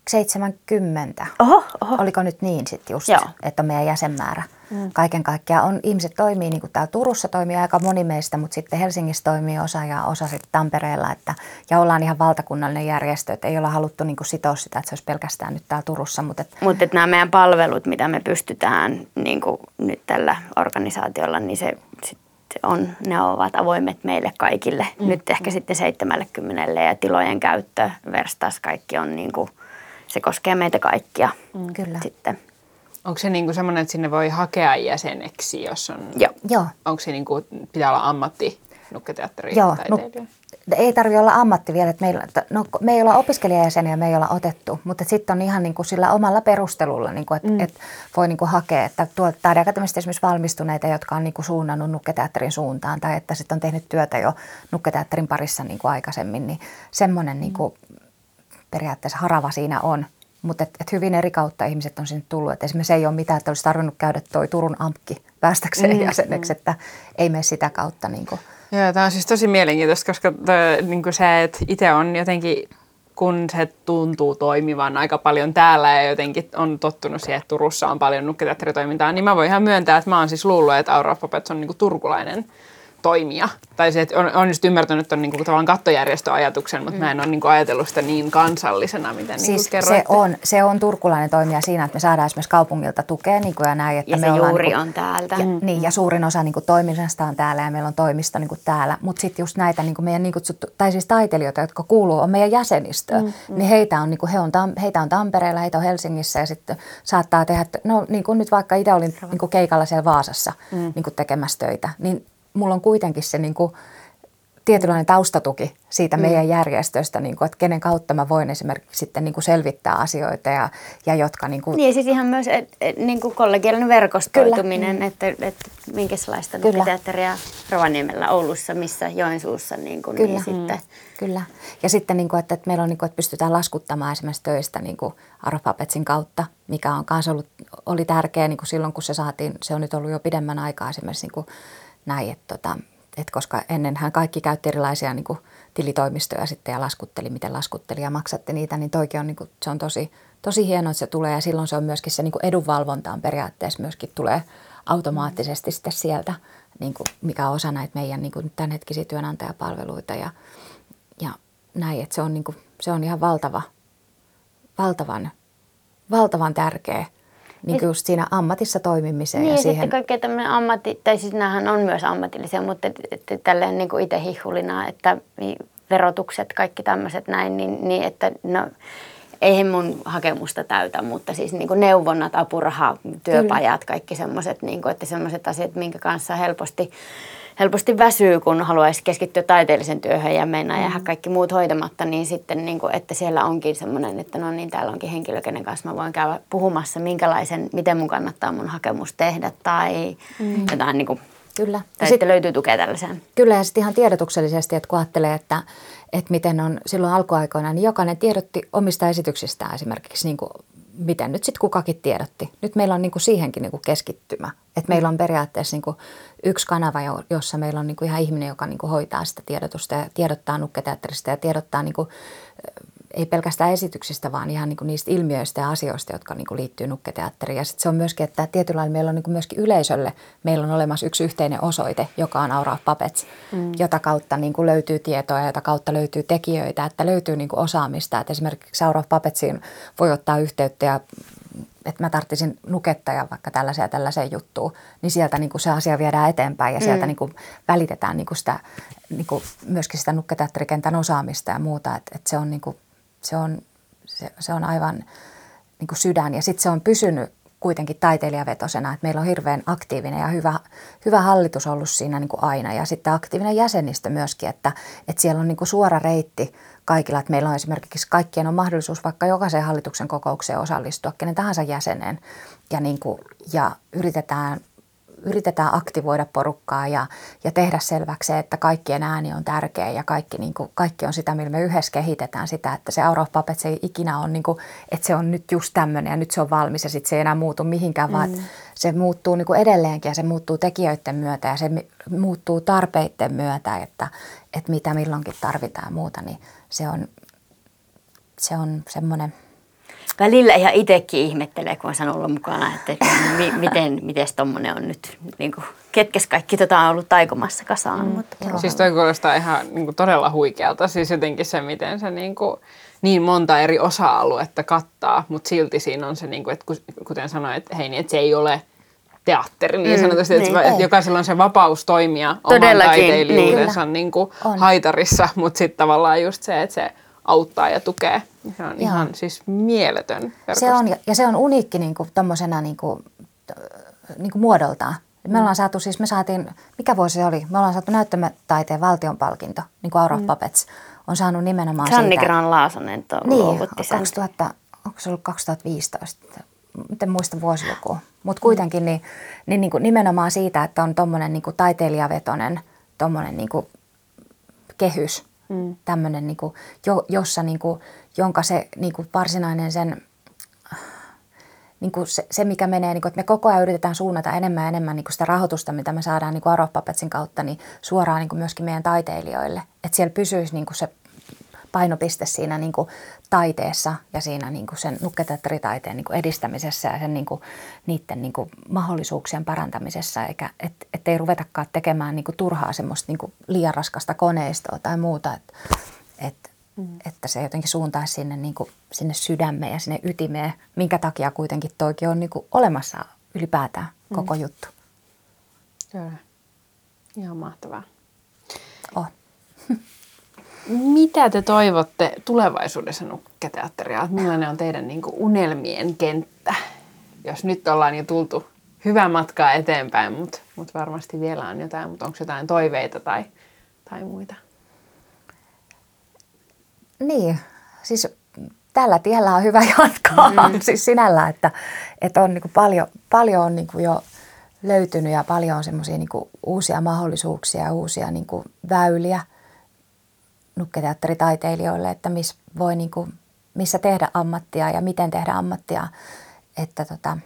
70. Oho, oho. Oliko nyt niin sitten just, Joo. että on meidän jäsenmäärä. Mm. Kaiken kaikkiaan on, ihmiset toimii, niin kuin täällä Turussa toimii aika moni meistä, mutta sitten Helsingissä toimii osa ja osa sitten Tampereella. Että, ja ollaan ihan valtakunnallinen järjestö, että ei olla haluttu niin kuin sitoa sitä, että se olisi pelkästään nyt täällä Turussa. Mutta et, Mut et nämä meidän palvelut, mitä me pystytään niin kuin nyt tällä organisaatiolla, niin se sit on, ne ovat avoimet meille kaikille. Mm. Nyt ehkä sitten 70 ja tilojen käyttö verstas kaikki on niin kuin, se koskee meitä kaikkia. Mm. Kyllä. Sitten. Onko se niinku semmoinen, että sinne voi hakea jäseneksi, jos on... Joo. Joo. Onko se niinku, pitää olla ammatti nukketeatteri Joo, nuk- ei tarvitse olla ammatti vielä. Että meillä, no, me ei olla opiskelijajäseniä, me ei olla otettu, mutta sitten on ihan niin kuin sillä omalla perustelulla, niin kuin, että mm. et voi niin kuin hakea, että tuolta taideakatemista esimerkiksi valmistuneita, jotka on niin kuin suunnannut nukketeatterin suuntaan tai että sitten on tehnyt työtä jo nukketeatterin parissa niin kuin aikaisemmin, niin semmoinen niin kuin periaatteessa harava siinä on. Mutta et, et hyvin eri kautta ihmiset on sinne tullut. Et esimerkiksi ei ole mitään, että olisi tarvinnut käydä tuo Turun ampki päästäkseen mm, jäseneksi, mm. että ei mene sitä kautta. Niin kuin. Joo, tämä on siis tosi mielenkiintoista, koska toi, niin se, että itse on jotenkin, kun se tuntuu toimivan aika paljon täällä ja jotenkin on tottunut siihen, että Turussa on paljon nukketeatteritoimintaa, niin mä voin ihan myöntää, että mä oon siis luullut, että Aura Puppets on niin turkulainen toimia. Tai se, että on, on just ymmärtänyt tuon niin tavallaan kattojärjestöajatuksen, mutta mm. mä en ole niin kuin ajatellut sitä niin kansallisena, miten siis niin se on, se on turkulainen toimija siinä, että me saadaan esimerkiksi kaupungilta tukea niin kuin ja näin. Että ja me se ollaan, juuri niin kuin, on täältä. Ja, mm. niin, ja suurin osa niin kuin, toiminnasta on täällä ja meillä on toimisto niin kuin täällä. Mutta sitten just näitä niin kuin meidän niin kutsuttu, tai siis taiteilijoita, jotka kuuluu, on meidän jäsenistöä. Mm, mm. Niin heitä on, niin kuin, he on, heitä on Tampereella, heitä on Helsingissä ja sitten saattaa tehdä, no niin kuin nyt vaikka itse olin niin kuin keikalla siellä Vaasassa mm. niin kuin tekemässä töitä, niin mulla on kuitenkin se niin kuin, tietynlainen taustatuki siitä mm. meidän järjestöstä, niin kuin, että kenen kautta mä voin esimerkiksi sitten niin kuin selvittää asioita ja, ja jotka... Niin, kuin... niin siis ihan myös et, et, niin kuin kollegiallinen verkostoituminen, Kyllä. että, että minkälaista Kyllä. teatteria Rovaniemellä, Oulussa, missä Joensuussa niin kuin, Kyllä. Niin sitten. Mm. Kyllä. Ja sitten, niin kuin, että, että meillä on, niin kuin, että pystytään laskuttamaan esimerkiksi töistä niin kuin Arofapetsin kautta, mikä on myös ollut, oli tärkeä niin kuin silloin, kun se saatiin, se on nyt ollut jo pidemmän aikaa esimerkiksi niin kuin näin, että tota, et koska ennenhän kaikki käytti erilaisia niin kuin, tilitoimistoja sitten ja laskutteli, miten laskutteli ja maksatte niitä, niin toikin on, niin kuin, se on tosi, tosi hienoa, että se tulee. Ja silloin se on myöskin se niin kuin edunvalvontaan periaatteessa myöskin tulee automaattisesti sitten sieltä, niin kuin, mikä on osa näitä meidän niin kuin tämänhetkisiä työnantajapalveluita ja, ja näin, että se on, niin kuin, se on ihan valtava, valtavan, valtavan tärkeä – niin kuin just siinä ammatissa toimimiseen. Niin ja, siihen... sitten kaikkea tämmöinen ammatti, tai siis näähän on myös ammatillisia, mutta tälleen niin kuin itse hihulina, että verotukset, kaikki tämmöiset näin, niin, niin että no, eihän mun hakemusta täytä, mutta siis niin kuin neuvonnat, apuraha, työpajat, kaikki semmoiset, niin kuin, että semmoiset asiat, minkä kanssa helposti helposti väsyy, kun haluaisi keskittyä taiteellisen työhön ja mennä mm. ja kaikki muut hoitamatta, niin sitten, niin kuin, että siellä onkin semmoinen, että no niin, täällä onkin henkilö, kenen kanssa mä voin käydä puhumassa, minkälaisen, miten mun kannattaa mun hakemus tehdä tai mm. jotain niin kuin, Kyllä. Tai sitten löytyy tukea tällaiseen. Kyllä ja sitten ihan tiedotuksellisesti, että kun ajattelee, että, että miten on silloin alkuaikoina, niin jokainen tiedotti omista esityksistään esimerkiksi niin kuin miten nyt sitten kukakin tiedotti. Nyt meillä on niin kuin siihenkin niin kuin keskittymä. Et meillä on periaatteessa niin kuin yksi kanava, jossa meillä on niin kuin ihan ihminen, joka niin kuin hoitaa sitä tiedotusta ja tiedottaa nukketeatterista ja tiedottaa niin kuin ei pelkästään esityksistä, vaan ihan niin kuin niistä ilmiöistä ja asioista, jotka niin kuin liittyy nukketeatteriin. Ja sitten se on myöskin, että tietyllä lailla meillä on niin kuin myöskin yleisölle, meillä on olemassa yksi yhteinen osoite, joka on Aura Puppets, mm. jota kautta niin kuin löytyy tietoa ja jota kautta löytyy tekijöitä, että löytyy niin kuin osaamista. Että esimerkiksi Aura Puppetsiin voi ottaa yhteyttä ja että mä tarttisin nukettaja vaikka tällaiseen tällaiseen juttuun, niin sieltä niin kuin se asia viedään eteenpäin ja sieltä mm. niin kuin välitetään niin kuin sitä, niin kuin myöskin sitä nukketeatterikentän osaamista ja muuta. Että, että se on niin kuin se on, se, se on aivan niin kuin sydän. Ja sitten se on pysynyt kuitenkin taiteilijavetosena, että meillä on hirveän aktiivinen ja hyvä, hyvä hallitus ollut siinä niin kuin aina. Ja sitten aktiivinen jäsenistö myöskin, että, että siellä on niin kuin suora reitti kaikilla. Että meillä on esimerkiksi kaikkien on mahdollisuus vaikka jokaisen hallituksen kokoukseen osallistua, kenen tahansa jäsenen. Ja, niin kuin, ja yritetään yritetään aktivoida porukkaa ja, ja tehdä selväksi että kaikkien ääni on tärkeä ja kaikki, niin kuin, kaikki on sitä, millä me yhdessä kehitetään sitä, että se Aura Puppets ei ikinä ole, niin kuin, että se on nyt just tämmöinen ja nyt se on valmis ja sitten se ei enää muutu mihinkään, mm. vaan se muuttuu niin kuin edelleenkin ja se muuttuu tekijöiden myötä ja se muuttuu tarpeiden myötä, että, että mitä milloinkin tarvitaan ja muuta, niin se on, se on semmoinen – välillä ihan itsekin ihmettelee, kun on olla mukana, että mi, miten mites tommonen on nyt, niin kuin, ketkes kaikki tota on ollut taikomassa kasaan. Mm. Mutta siis toi kuulostaa ihan niin kuin todella huikealta, siis jotenkin se, miten se niin, kuin, niin monta eri osa-aluetta kattaa, mutta silti siinä on se, niin kuin, että kuten sanoin, että hei, niin, että se ei ole teatteri niin mm, sanotusti, että, niin, että jokaisella on se vapaus toimia Todellakin, oman taiteilijuudensa niin. Niin kuin haitarissa, mutta sitten tavallaan just se, että se auttaa ja tukee. Se on Joo. ihan siis mieletön verkosto. Se on, ja se on uniikki niin kuin, tommosena niin kuin, niin kuin muodoltaan. Me ollaan saatu siis, me saatiin, mikä vuosi se oli? Me ollaan saatu näyttämätaiteen valtionpalkinto, niin kuin Aura mm. Puppets on saanut nimenomaan Sanni siitä. Gran Laasonen niin, 2000, onko se ollut 2015? Miten muista vuosilukua? Mutta kuitenkin niin, niin, niin kuin nimenomaan siitä, että on tuommoinen niin taiteilijavetoinen tommonen, niin kuin kehys, Mm. Tämmöinen, niin kuin, jo, jossa, niin kuin, jonka se niin kuin varsinainen sen, niin kuin se, se, mikä menee, niin kuin, että me koko ajan yritetään suunnata enemmän ja enemmän niin kuin sitä rahoitusta, mitä me saadaan niin Aropapetsin kautta, niin suoraan niin kuin myöskin meidän taiteilijoille. Että siellä pysyisi niin kuin se painopiste siinä niin kuin taiteessa ja siinä niin kuin sen nukketeatteritaiteen niin kuin edistämisessä ja sen niin kuin, niiden niin kuin mahdollisuuksien parantamisessa, eikä et, ettei ruvetakaan tekemään niin kuin turhaa semmoista niin kuin liian raskasta koneistoa tai muuta, et, et, mm. että se jotenkin suuntaisi sinne, niin kuin, sinne sydämeen ja sinne ytimeen, minkä takia kuitenkin toikin on niin kuin olemassa ylipäätään koko mm. juttu. Kyllä. Ihan mahtavaa. Oh. Mitä te toivotte tulevaisuudessa nukketeatteria? Millainen on teidän niin kuin, unelmien kenttä? Jos nyt ollaan jo tultu hyvää matkaa eteenpäin, mutta mut varmasti vielä on jotain, mutta onko jotain toiveita tai, tai muita? Niin, siis tällä tiellä on hyvä jatkaa mm. siis sinällä, että, että on niin kuin paljon, paljon on niin kuin jo löytynyt ja paljon on semmoisia niin uusia mahdollisuuksia ja uusia niin kuin väyliä nukketeatteritaiteilijoille, että miss voi niin kuin, missä tehdä ammattia ja miten tehdä ammattia. Että, tota,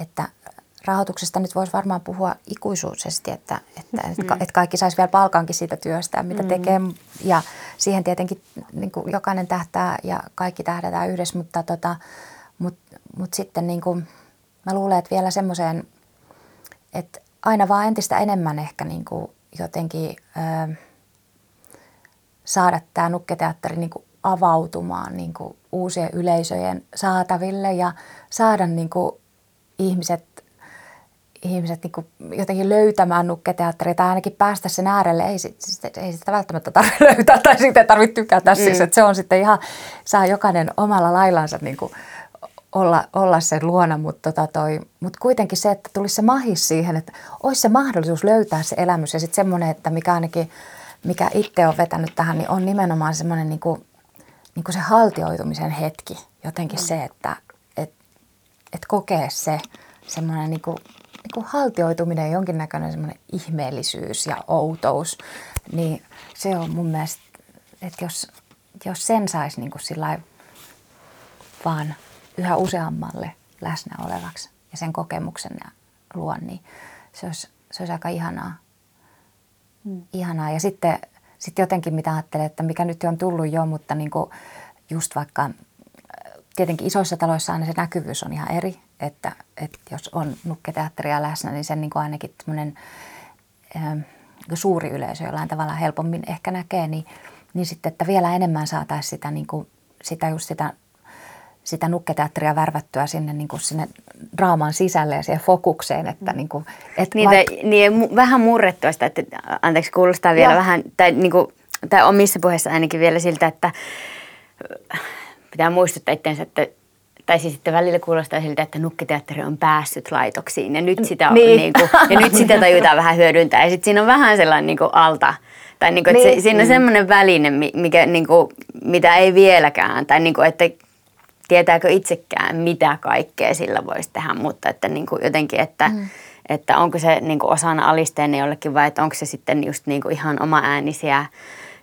että rahoituksesta nyt voisi varmaan puhua ikuisuudesti, että, että, mm. että, että kaikki saisi vielä palkankin siitä työstä, mitä mm. tekee. Ja siihen tietenkin niin kuin jokainen tähtää ja kaikki tähdätään yhdessä, mutta tota, mut, mut sitten niin kuin, mä luulen, että vielä semmoiseen, että aina vaan entistä enemmän ehkä niin kuin jotenkin ö, saada tämä nukketeatteri niin kuin avautumaan niin kuin uusien yleisöjen saataville ja saada niin kuin ihmiset ihmiset niin kuin jotenkin löytämään nukketeatteria tai ainakin päästä sen äärelle. Ei, ei sitä välttämättä tarvitse löytää tai siitä ei tarvitse tykätä. Mm. Siis, että se on sitten ihan, saa jokainen omalla laillansa niin kuin olla, olla sen luona, mutta tota toi, mut kuitenkin se, että tulisi se mahis siihen, että olisi se mahdollisuus löytää se elämys ja sitten semmoinen, että mikä ainakin, mikä itse on vetänyt tähän, niin on nimenomaan semmoinen niin kuin, niin kuin se haltioitumisen hetki. Jotenkin mm. se, että et, et kokee se semmoinen niin kuin niin kuin haltioituminen, jonkinnäköinen semmoinen ihmeellisyys ja outous, niin se on mun mielestä, että jos, jos sen saisi niin kuin vaan yhä useammalle läsnä olevaksi ja sen kokemuksen luon, niin se olisi, se olisi aika ihanaa. Mm. ihanaa. Ja sitten, sitten jotenkin mitä ajattelen, että mikä nyt on tullut jo, mutta niin kuin just vaikka tietenkin isoissa taloissa aina se näkyvyys on ihan eri, että, että jos on nukketeatteria läsnä, niin sen niin kuin ainakin semmoinen ähm, suuri yleisö jollain tavalla helpommin ehkä näkee, niin, niin sitten, että vielä enemmän saataisiin sitä, niin kuin, sitä just sitä sitä nukketeatteria värvättyä sinne, niin kuin sinne draaman sisälle ja siihen fokukseen. Että niin kuin, et niin, vaik- tai, niin, vähän murrettua sitä, että anteeksi kuulostaa vielä ja. vähän, tai, niin kuin, tai omissa puheissa ainakin vielä siltä, että pitää muistuttaa itseensä, että tai siis sitten välillä kuulostaa siltä, että nukkiteatteri on päässyt laitoksiin ja nyt sitä, on, niin. Niin kuin, ja nyt sitä tajutaan vähän hyödyntää. Ja sitten siinä on vähän sellainen niin kuin alta, tai niin kuin, että niin. se, siinä on semmoinen väline, mikä, niin kuin, mitä ei vieläkään, tai niin kuin, että tietääkö itsekään, mitä kaikkea sillä voisi tehdä, mutta että niin kuin jotenkin, että, mm. että onko se niin kuin osana alisteinen jollekin vai että onko se sitten just niin kuin ihan oma äänisiä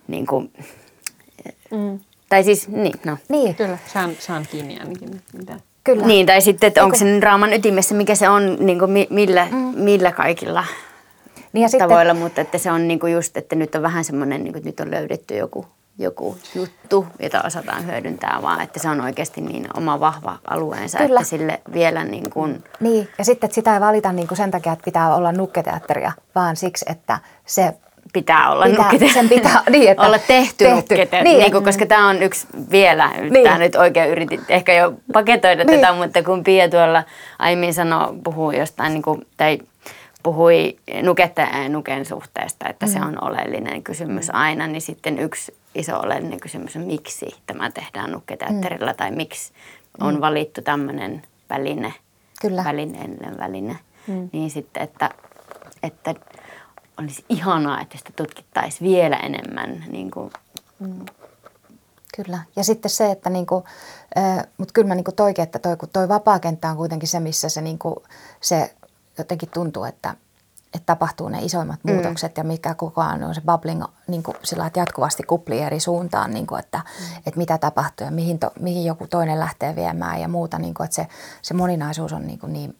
niin kuin, mm tai siis, niin, no. Niin. Kyllä, saan, saan kiinni ainakin. Mitä. Kyllä. Niin, tai sitten, että onko se raaman ytimessä, mikä se on, niin kuin millä, mm. millä kaikilla niin ja tavoilla, sitten, mutta että se on niin kuin just, että nyt on vähän semmoinen, niin kuin, että nyt on löydetty joku, joku juttu, jota osataan hyödyntää, vaan että se on oikeasti niin oma vahva alueensa, Kyllä. että sille vielä niin kuin... Niin, ja sitten että sitä ei valita niin kuin sen takia, että pitää olla nukketeatteria, vaan siksi, että se pitää olla pitää, nukkete. Sen pitää niin, että olla tehty, tehty. nukkete. Niin, niin kuin, koska tämä on yksi vielä, niin. tämä nyt oikein yritin ehkä jo paketoida niin. tätä, mutta kun Pia tuolla aiemmin sanoi, puhui jostain, niin kuin, tai puhui nuketta ja nuken suhteesta, että mm. se on oleellinen kysymys mm. aina, niin sitten yksi iso oleellinen kysymys on, miksi tämä tehdään nukketeatterilla mm. tai miksi on mm. valittu tämmöinen väline, Kyllä. välineellinen väline. Mm. Niin sitten, että, että olisi ihanaa, että sitä tutkittaisiin vielä enemmän. Niin kuin. Mm. Kyllä. Ja sitten se, että niinku, äh, mutta kyllä mä niinku toikin, että toi, kun toi vapaakenttä on kuitenkin se, missä se, niinku, se jotenkin tuntuu, että, että tapahtuu ne isoimmat mm. muutokset ja mikä koko ajan on se bubbling niin kuin sillä että jatkuvasti kupli eri suuntaan, niin kuin, että, mm. että mitä tapahtuu ja mihin, to, mihin joku toinen lähtee viemään ja muuta. Niin kuin, että se, se moninaisuus on niin, kuin niin,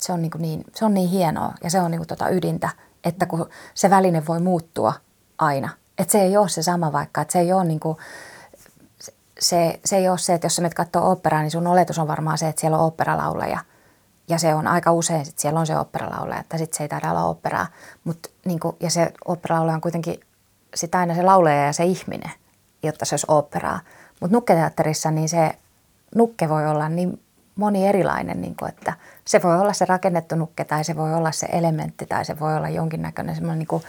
se on niin, kuin niin, se on niin hienoa ja se on niin kuin tota ydintä, että kun se väline voi muuttua aina Että se ei ole se sama vaikka, että se ei ole niin kuin, se, se ei ole se, että jos sä menet katsoa operaa, niin sun oletus on varmaan se, että siellä on operalauleja. Ja se on aika usein, että siellä on se operalauleja, että sitten se ei taida olla operaa. Mut, niin kuin, ja se operalauleja on kuitenkin sit aina se lauleja ja se ihminen, jotta se olisi operaa. Mutta nukketeatterissa niin se nukke voi olla niin moni erilainen, niin kuin, että se voi olla se rakennettu nukke tai se voi olla se elementti tai se voi olla jonkinnäköinen semmoinen niin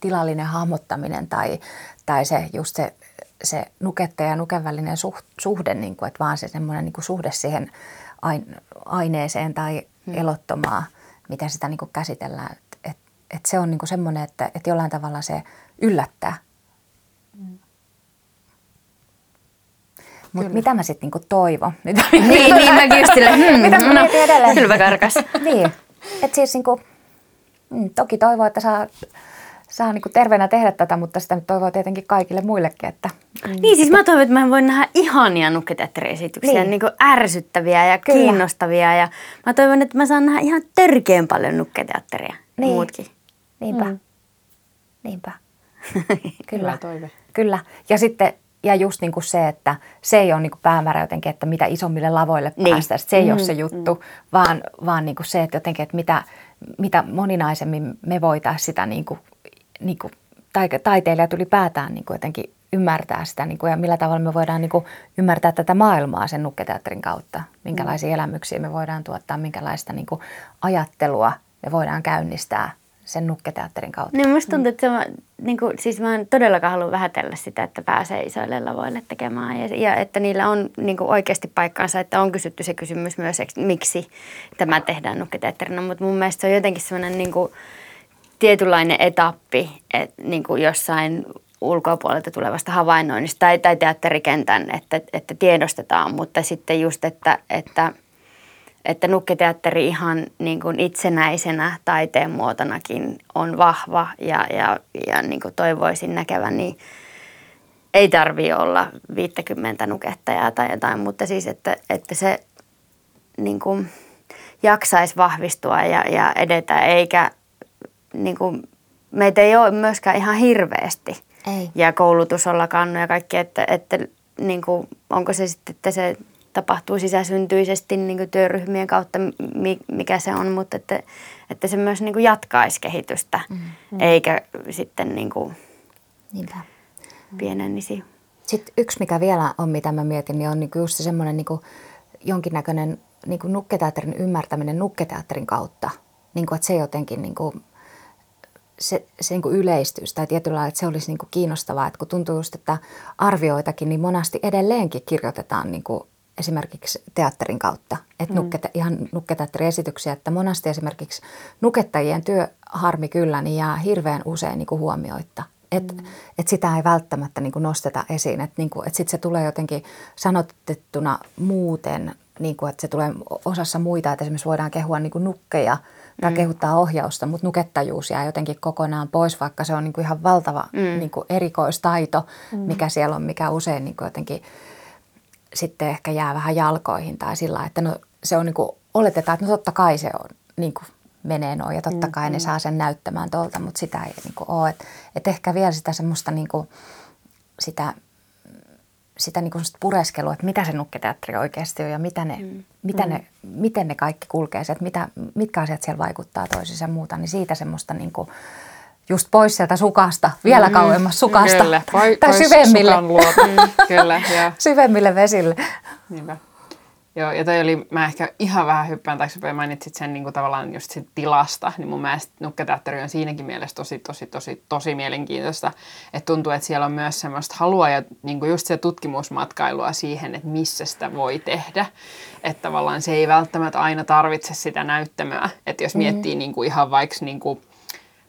tilallinen hahmottaminen tai, tai se just se, se nuketta ja nuken välinen suhde, niin kuin, että vaan se semmoinen niin suhde siihen aineeseen tai hmm. elottomaan, miten sitä niin kuin käsitellään. Et, et, et se on niin kuin semmoinen, että, että jollain tavalla se yllättää. Hmm. Mutta mitä mä sitten niinku toivon? niin, niin mäkin just silleen, hmm, mitä mä no, edelleen? Kylmä karkas. niin, että siis niinku, mm, toki toivoo, että saa saa niin terveenä tehdä tätä, mutta sitä nyt toivoo tietenkin kaikille muillekin. Että, mm. Niin, siis mä toivon, että mä voin nähdä ihania nukketeatteriesityksiä, niin. niin ärsyttäviä ja Kyllä. kiinnostavia. Ja mä toivon, että mä saan nähdä ihan törkeän paljon nukketeatteria. Niin. Muutkin. Niinpä. Mm. Niinpä. Kyllä. toive. Kyllä. Ja sitten ja just niin kuin se, että se ei ole niin kuin päämäärä jotenkin, että mitä isommille lavoille niin. päästä. Se ei mm, ole se juttu, mm. vaan, vaan niin kuin se, että jotenkin, että mitä, mitä moninaisemmin me voitaisiin sitä niin kuin niin kuin, taiteilijat ylipäätään niin kuin jotenkin ymmärtää sitä niin kuin, ja millä tavalla me voidaan niin kuin, ymmärtää tätä maailmaa sen nukketeatterin kautta. Minkälaisia mm. elämyksiä me voidaan tuottaa, minkälaista niin kuin, ajattelua me voidaan käynnistää sen nukketeatterin kautta. Niin musta tuntuu, että se on, niin kuin, siis mä en todellakaan halua vähätellä sitä, että pääsee isoille lavoille tekemään ja, ja että niillä on niin kuin oikeasti paikkaansa, että on kysytty se kysymys myös, että miksi tämä tehdään nukketeatterina, mutta mun mielestä se on jotenkin sellainen niin kuin, tietynlainen etappi että niin kuin jossain ulkopuolelta tulevasta havainnoinnista tai, tai teatterikentän, että, että tiedostetaan, mutta sitten just, että, että, että nukketeatteri ihan niin kuin itsenäisenä taiteen muotonakin on vahva ja, ja, ja niin kuin toivoisin näkevän, niin ei tarvi olla 50 nukettajaa tai jotain, mutta siis, että, että se niin kuin jaksaisi vahvistua ja, ja edetä, eikä niin kuin, meitä ei ole myöskään ihan hirveästi. Ei. Ja koulutus on lakannut ja kaikki, että, että niin kuin, onko se sitten, että se tapahtuu sisäsyntyisesti niin kuin työryhmien kautta, mikä se on, mutta että, että se myös niin kuin jatkaisi kehitystä, mm-hmm. eikä sitten niin kuin pienennisi. Sitten yksi, mikä vielä on, mitä mä mietin, niin on niin kuin just semmoinen niin kuin jonkinnäköinen niin kuin nukketeatterin ymmärtäminen nukketeatterin kautta. Niin kuin, että se jotenkin niin kuin se, se niin yleistyisi tai tietyllä lailla, että se olisi niin kuin kiinnostavaa, että kun tuntuu just, että arvioitakin, niin monasti edelleenkin kirjoitetaan niin kuin esimerkiksi teatterin kautta, että mm. nukketa, ihan nukketeatteriesityksiä, että monasti esimerkiksi nukettajien työ harmi kyllä niin jää hirveän usein niin kuin huomioitta. Että mm. et sitä ei välttämättä niin kuin nosteta esiin, että niin et sitten se tulee jotenkin sanotettuna muuten, niin kuin, että se tulee osassa muita, että esimerkiksi voidaan kehua niin kuin nukkeja – tai mm. kehuttaa ohjausta, mutta nukettajuus jää jotenkin kokonaan pois, vaikka se on niin kuin ihan valtava mm. niin kuin erikoistaito, mm. mikä siellä on, mikä usein niin kuin jotenkin sitten ehkä jää vähän jalkoihin tai sillä että no, se on niin kuin, oletetaan, että no totta kai se on niin kuin menee noin ja totta kai mm. ne saa sen näyttämään tuolta, mutta sitä ei niin kuin ole. Että et ehkä vielä sitä semmoista niin kuin, sitä sitä niin kuin pureskelua, että mitä se nukketeatteri oikeasti on ja mitä ne, mm. mitä mm. ne, miten ne kaikki kulkee, että mitä, mitkä asiat siellä vaikuttaa toisiinsa ja muuta, niin siitä semmoista niin kuin, just pois sieltä sukasta, vielä mm. kauemmas sukasta. Kyllä, Poi, tai syvemmille. mm, kyllä, syvemmille vesille. Niinpä. Joo, ja toi oli, mä ehkä ihan vähän hyppään taaksepäin, mainitsit sen niin kuin tavallaan just sit tilasta, niin mun mielestä Nukketeatteri on siinäkin mielessä tosi, tosi, tosi, tosi mielenkiintoista, että tuntuu, että siellä on myös semmoista halua ja niin kuin just se tutkimusmatkailua siihen, että missä sitä voi tehdä, että tavallaan se ei välttämättä aina tarvitse sitä näyttämöä, että jos miettii mm. niin kuin ihan vaikka niin kuin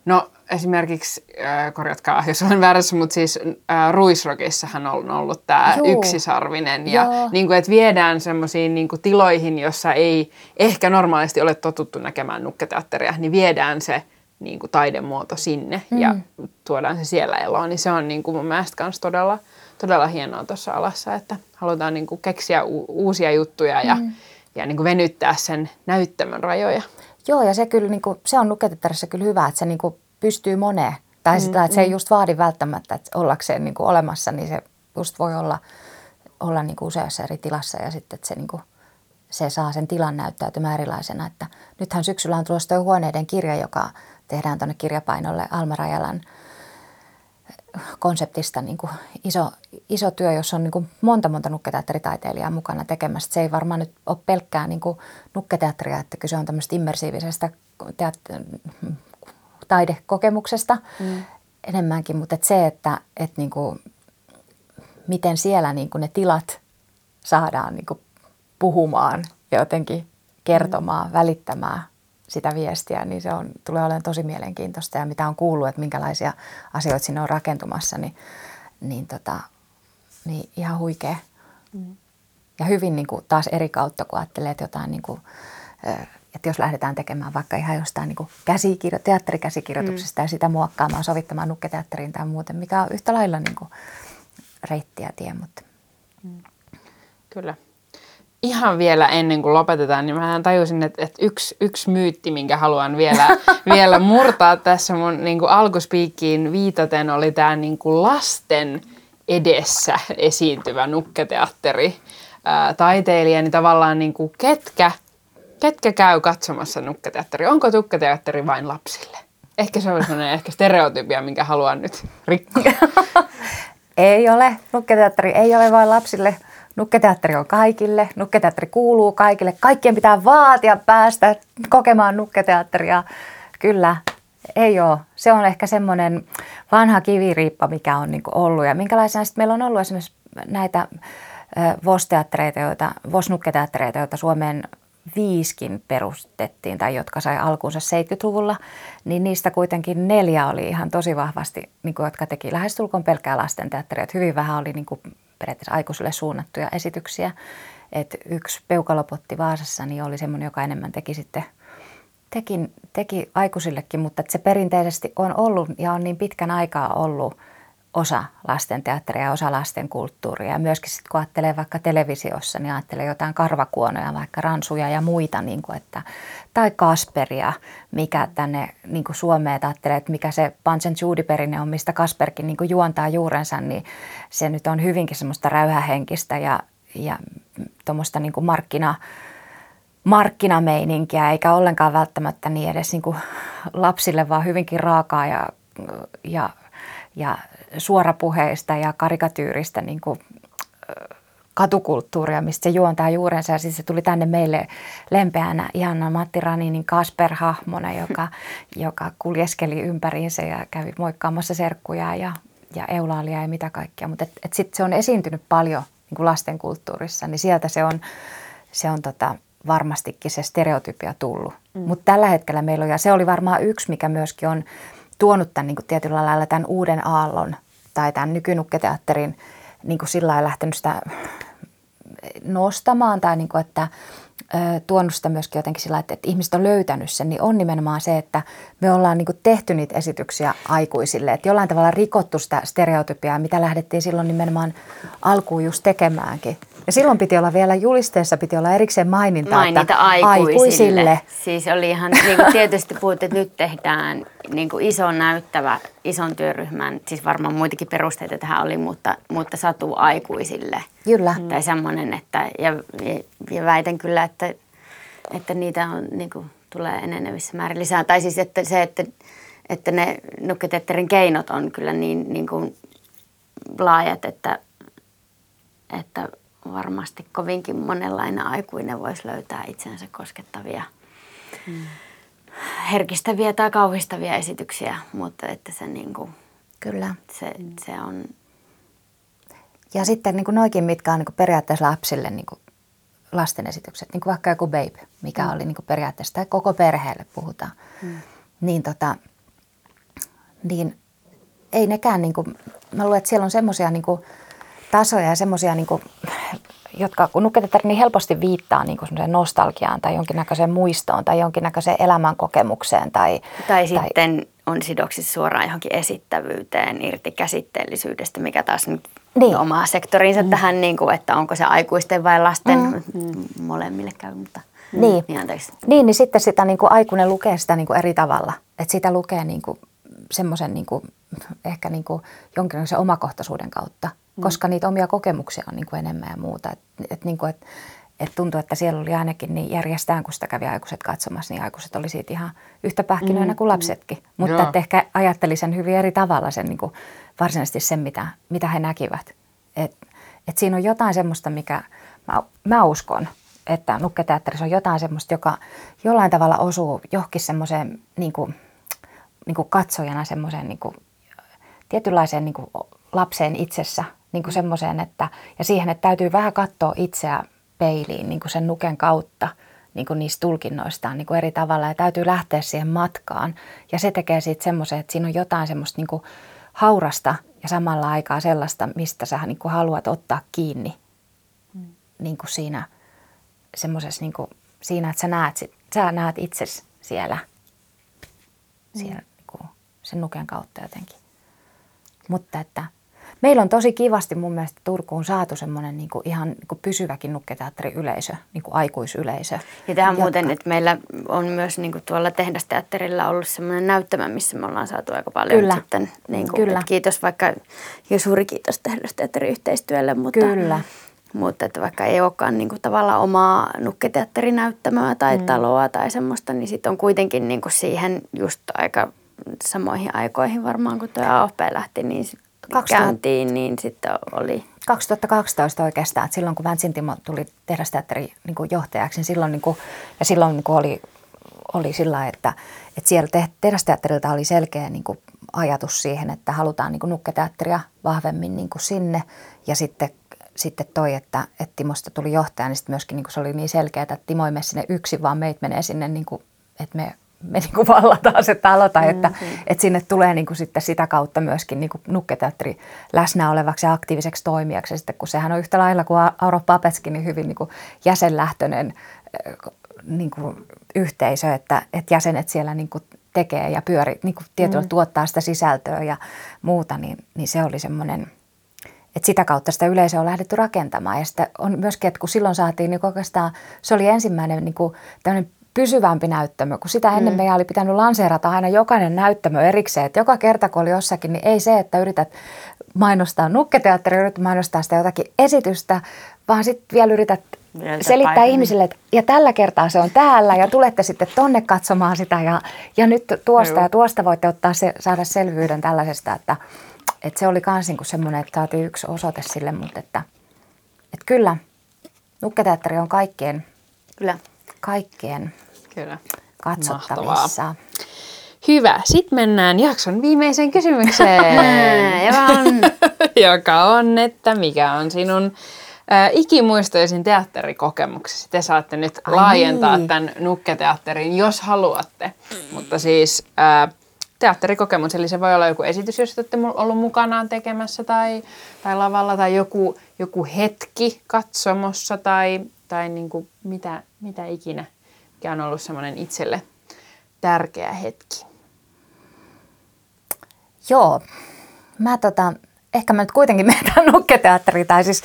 No esimerkiksi, äh, korjatkaa jos olen väärässä, mutta siis äh, Ruisrokissahan on ollut tämä yksisarvinen. Ja niin kuin, että viedään semmoisiin niin tiloihin, jossa ei ehkä normaalisti ole totuttu näkemään nukketeatteria, niin viedään se niin kuin taidemuoto sinne mm. ja tuodaan se siellä eloon. Niin se on niin kuin mun mielestä myös todella, todella hienoa tuossa alassa, että halutaan niin kuin keksiä u- uusia juttuja ja, mm. ja niin kuin venyttää sen näyttämön rajoja. Joo, ja se, kyllä, niin kuin, se on nuketettärissä kyllä hyvä, että se niin kuin pystyy moneen. Tai mm, sitä, että se ei just vaadi välttämättä, että ollakseen niin kuin olemassa, niin se just voi olla, olla niin kuin useassa eri tilassa ja sitten, että se, niin kuin, se saa sen tilan näyttäytymään erilaisena. Että nythän syksyllä on tulossa tuo huoneiden kirja, joka tehdään tuonne kirjapainolle Alma Rajalan konseptista niin kuin iso, iso työ, jossa on niin kuin monta monta nukketeatteritaiteilijaa mukana tekemässä. Se ei varmaan nyt ole pelkkää niin kuin nukketeatteria, että kyse on tämmöistä immersiivisestä teat- taidekokemuksesta mm. enemmänkin, mutta että se, että, että niin kuin, miten siellä niin kuin ne tilat saadaan niin kuin puhumaan ja jotenkin kertomaan, mm. välittämään sitä viestiä, niin se on, tulee olemaan tosi mielenkiintoista. Ja mitä on kuullut, että minkälaisia asioita sinne on rakentumassa, niin, niin, tota, niin ihan huikea. Mm. Ja hyvin niin kuin taas eri kautta, kun ajattelee, että jotain niin kuin, että jos lähdetään tekemään vaikka ihan jostain niin kuin käsikirjo- teatterikäsikirjoituksesta mm. ja sitä muokkaamaan, sovittamaan nukketeatteriin tai muuten, mikä on yhtä lailla niin kuin reittiä tie. Mutta. Mm. Kyllä ihan vielä ennen kuin lopetetaan, niin mä tajusin, että, että yksi, yksi myytti, minkä haluan vielä, vielä murtaa tässä mun niin kuin alkuspiikkiin viitaten, oli tämä niin kuin lasten edessä esiintyvä nukketeatteri ää, taiteilija, niin tavallaan niin kuin ketkä, ketkä käy katsomassa nukketeatteri? Onko nukketeatteri vain lapsille? Ehkä se on sellainen ehkä stereotypia, minkä haluan nyt rikkoa. ei ole. Nukketeatteri ei ole vain lapsille – Nukketeatteri on kaikille, nukketeatteri kuuluu kaikille. Kaikkien pitää vaatia päästä kokemaan nukketeatteria. Kyllä, ei ole. Se on ehkä semmoinen vanha kiviriippa, mikä on niin ollut. Ja minkälaisena sitten meillä on ollut esimerkiksi näitä VOS-teattereita, joita, VOS-nukketeattereita, joita Suomeen viiskin perustettiin tai jotka sai alkuunsa 70-luvulla, niin niistä kuitenkin neljä oli ihan tosi vahvasti, niin kuin, jotka teki lähestulkoon pelkkää lastenteatteria. Että hyvin vähän oli niin kuin, periaatteessa aikuisille suunnattuja esityksiä. Et yksi peukalopotti Vaasassa niin oli semmoinen, joka enemmän teki sitten teki, teki aikuisillekin, mutta se perinteisesti on ollut ja on niin pitkän aikaa ollut osa lasten teatteria osa lasten kulttuuria. Myöskin sitten kun ajattelee vaikka televisiossa, niin ajattelee jotain karvakuonoja, vaikka ransuja ja muita, niin kuin että, tai Kasperia, mikä tänne niin kuin Suomeen ajattelee, että mikä se Punch and perinne on, mistä Kasperkin niin kuin juontaa juurensa, niin se nyt on hyvinkin semmoista räyhähenkistä ja, ja tuommoista niin kuin markkina, markkinameininkiä, eikä ollenkaan välttämättä niin edes niin kuin lapsille, vaan hyvinkin raakaa ja, ja, ja suorapuheista ja karikatyyristä niin kuin, katukulttuuria, mistä se juontaa juurensa. Ja siis se tuli tänne meille lempeänä ihana Matti Raninin Kasper-hahmona, joka, joka kuljeskeli ympäriinsä ja kävi moikkaamassa serkkuja ja, ja eulaalia ja mitä kaikkea. Mutta et, et sitten se on esiintynyt paljon niin kuin lastenkulttuurissa, niin sieltä se on, se on tota, varmastikin se stereotypia tullut. Mm. Mutta tällä hetkellä meillä on, ja se oli varmaan yksi, mikä myöskin on – tuonut tämän niin kuin tietyllä lailla tämän uuden aallon tai tämän nykynukketeatterin niin kuin sillä lailla lähtenyt sitä nostamaan tai niin kuin, että tuonut sitä myöskin jotenkin sillä että, että ihmiset on löytänyt sen, niin on nimenomaan se, että me ollaan niin tehty niitä esityksiä aikuisille. Että jollain tavalla rikottu sitä stereotypiaa, mitä lähdettiin silloin nimenomaan alkuun just tekemäänkin. Ja silloin piti olla vielä julisteessa, piti olla erikseen maininta, Mainita että aikuisille. aikuisille. Siis oli ihan, niin kuin tietysti puhut, että nyt tehdään niin kuin iso näyttävä, ison työryhmän, siis varmaan muitakin perusteita tähän oli, mutta, mutta satu aikuisille. Kyllä. Tai semmoinen, että, ja, ja väitän kyllä, että, että niitä on, niin kuin, tulee enenevissä määrin lisää. Tai siis että se, että, että ne nukketetterin keinot on kyllä niin, niin kuin laajat, että, että varmasti kovinkin monenlainen aikuinen voisi löytää itsensä koskettavia, hmm. herkistäviä tai kauhistavia esityksiä, mutta että se, niin kuin, Kyllä. se, se on... Ja sitten niin kuin noikin, mitkä on niin kuin periaatteessa lapsille niin kuin lasten esitykset, niin kuin vaikka joku Babe, mikä mm. oli niin kuin periaatteessa, tai koko perheelle puhutaan, mm. niin, tota, niin ei nekään, niin kuin, mä luulen, että siellä on semmoisia niin tasoja ja semmoisia niin jotka kun nuketetaan niin helposti viittaa niin kuin nostalgiaan tai jonkinnäköiseen muistoon tai jonkinnäköiseen elämänkokemukseen. Tai, tai, tai sitten on sidoksissa suoraan johonkin esittävyyteen irti käsitteellisyydestä, mikä taas nyt niin. omaa sektoriinsa mm. tähän, niin kuin, että onko se aikuisten vai lasten, mm. molemmille käy, mutta niin. Niin, niin, niin sitten sitä niin kuin aikuinen lukee sitä niin kuin eri tavalla. Että sitä lukee niin kuin semmoisen niin kuin ehkä niin kuin jonkinlaisen omakohtaisuuden kautta. Koska niitä omia kokemuksia on niin kuin enemmän ja muuta. Et, et niin kuin, et, et tuntuu, että siellä oli ainakin niin järjestään, kun sitä kävi aikuiset katsomassa, niin aikuiset oli siitä ihan yhtä pähkinöinä mm. kuin lapsetkin. Mm. Mutta että ehkä ajatteli sen hyvin eri tavalla sen niin kuin varsinaisesti sen, mitä, mitä he näkivät. Et, et siinä on jotain semmoista, mikä mä, mä uskon, että nukketeatterissa on jotain semmoista, joka jollain tavalla osuu johonkin semmoiseen niin kuin, niin kuin katsojana semmoiseen niin kuin, tietynlaiseen niin kuin lapseen itsessä, niin kuin semmoiseen, että, ja siihen, että täytyy vähän katsoa itseä peiliin niin kuin sen nuken kautta niin kuin niistä tulkinnoistaan niin kuin eri tavalla ja täytyy lähteä siihen matkaan. Ja se tekee siitä semmoisen, että siinä on jotain semmoista niin kuin haurasta ja samalla aikaa sellaista, mistä sä niin kuin haluat ottaa kiinni mm. niin kuin siinä semmoisessa niin kuin, siinä, että sä näet, sä näet itsesi siellä, siellä mm. niin kuin sen nuken kautta jotenkin. Mutta että meillä on tosi kivasti mun mielestä Turkuun saatu semmoinen niin kuin ihan niin kuin pysyväkin nukketeatteriyleisö, niin kuin aikuisyleisö. Ja tähän jotka... muuten, että meillä on myös niin kuin tuolla tehdasteatterilla ollut semmoinen näyttämä, missä me ollaan saatu aika paljon Kyllä. sitten. Niin kuin, Kyllä. kiitos vaikka, ja suuri kiitos tehdasteatterin yhteistyölle, mutta Kyllä. Mutta että vaikka ei olekaan niin kuin tavallaan omaa nukketeatterinäyttämöä tai mm. taloa tai semmoista, niin sitten on kuitenkin niin kuin siihen just aika samoihin aikoihin varmaan, kun tuo AFP lähti, niin 2000, käyntiin, niin sitten oli... 2012 oikeastaan, että silloin kun Vänsin Timo tuli tehdasteatterin niin johtajaksi, niin silloin, niin kuin, ja silloin niin kuin oli, oli sillä että, että siellä tehdasteatterilta oli selkeä niin kuin ajatus siihen, että halutaan niin kuin nukketeatteria vahvemmin niin kuin sinne. Ja sitten, sitten toi, että, että Timosta tuli johtaja, niin sitten myöskin niin kuin se oli niin selkeää, että Timo ei mene sinne yksin, vaan meitä menee sinne, niin kuin, että me me niin kuin vallataan se talo tai että, mm-hmm. että sinne tulee niin kuin sitten sitä kautta myöskin niin kuin nukketeatteri läsnä olevaksi ja aktiiviseksi toimijaksi. Ja sitten kun sehän on yhtä lailla kuin Auro Papetskin, niin hyvin niin kuin jäsenlähtöinen niin kuin yhteisö, että, että jäsenet siellä niin kuin tekee ja pyöri, niin kuin tietyllä mm. tuottaa sitä sisältöä ja muuta, niin, niin se oli semmoinen – että sitä kautta sitä yleisöä on lähdetty rakentamaan. Ja sitten on myöskin, että kun silloin saatiin, niin oikeastaan se oli ensimmäinen niin kuin pysyvämpi näyttämö, kun sitä ennen mm. meidän oli pitänyt lanseerata aina jokainen näyttämö erikseen. Että joka kerta, kun oli jossakin, niin ei se, että yrität mainostaa nukketeatteria, yrität mainostaa sitä jotakin esitystä, vaan sitten vielä yrität Mieltä selittää paikan. ihmisille, että ja tällä kertaa se on täällä ja tulette sitten tonne katsomaan sitä ja, ja nyt tuosta Joo. ja tuosta voitte ottaa se, saada selvyyden tällaisesta, että, että se oli myös niin semmoinen, että saatiin yksi osoite sille, mutta että, että kyllä, nukketeatteri on kaikkien, kyllä. Kaikkien Kyllä. katsottavissa. Mahtavaa. Hyvä. Sitten mennään jakson viimeiseen kysymykseen, joka on, että mikä on sinun äh, ikimuistoisin teatterikokemuksesi? Te saatte nyt Ai laajentaa niin. tämän nukketeatterin, jos haluatte. Mutta siis äh, teatterikokemus, eli se voi olla joku esitys, jos olette ollut mukanaan tekemässä tai, tai lavalla tai joku, joku hetki katsomossa tai, tai niin kuin mitä, mitä ikinä mikä on ollut semmoinen itselle tärkeä hetki? Joo, mä tota, ehkä mä nyt kuitenkin menen nukketeatteriin, tai siis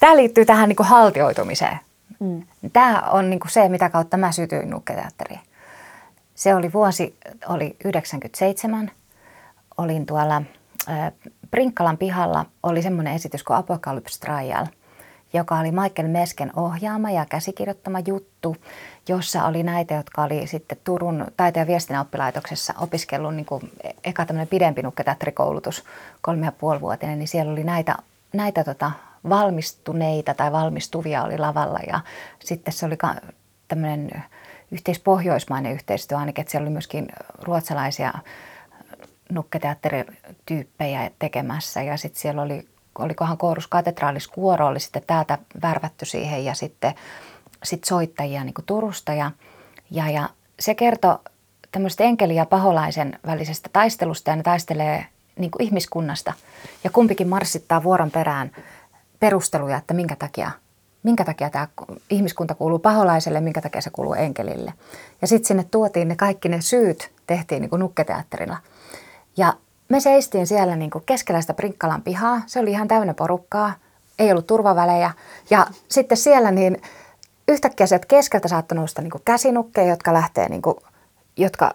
tämä liittyy tähän niin kuin haltioitumiseen. Mm. Tämä on niin kuin se, mitä kautta mä sytyin nukketeatteriin. Se oli vuosi, oli 97, olin tuolla äh, Prinkkalan pihalla, oli semmoinen esitys kuin Apocalypse Trial – joka oli Michael Mesken ohjaama ja käsikirjoittama juttu, jossa oli näitä, jotka oli sitten Turun taiteen ja viestinnän oppilaitoksessa opiskellut niin kuin eka tämmöinen pidempi nukketeatterikoulutus, kolme ja puoli vuotinen, niin siellä oli näitä, näitä tota, valmistuneita tai valmistuvia oli lavalla. Ja sitten se oli tämmöinen yhteispohjoismainen yhteistyö ainakin, että siellä oli myöskin ruotsalaisia nukketeatterityyppejä tekemässä. Ja sitten siellä oli olikohan Koorus katedraaliskuoro oli sitten täältä värvätty siihen ja sitten sit soittajia niin kuin Turusta ja, ja, ja se kertoi tämmöistä enkelin ja paholaisen välisestä taistelusta ja ne taistelee niin kuin ihmiskunnasta ja kumpikin marssittaa vuoron perään perusteluja, että minkä takia, minkä takia tämä ihmiskunta kuuluu paholaiselle, minkä takia se kuuluu enkelille. Ja sitten sinne tuotiin ne kaikki ne syyt, tehtiin niin kuin nukketeatterilla. Ja me seistiin siellä niin kuin keskellä sitä Prinkkalan pihaa. Se oli ihan täynnä porukkaa, ei ollut turvavälejä. Ja sitten siellä niin yhtäkkiä sieltä keskeltä saattoi nousta niin käsinukkeja, jotka lähtee niin kuin, jotka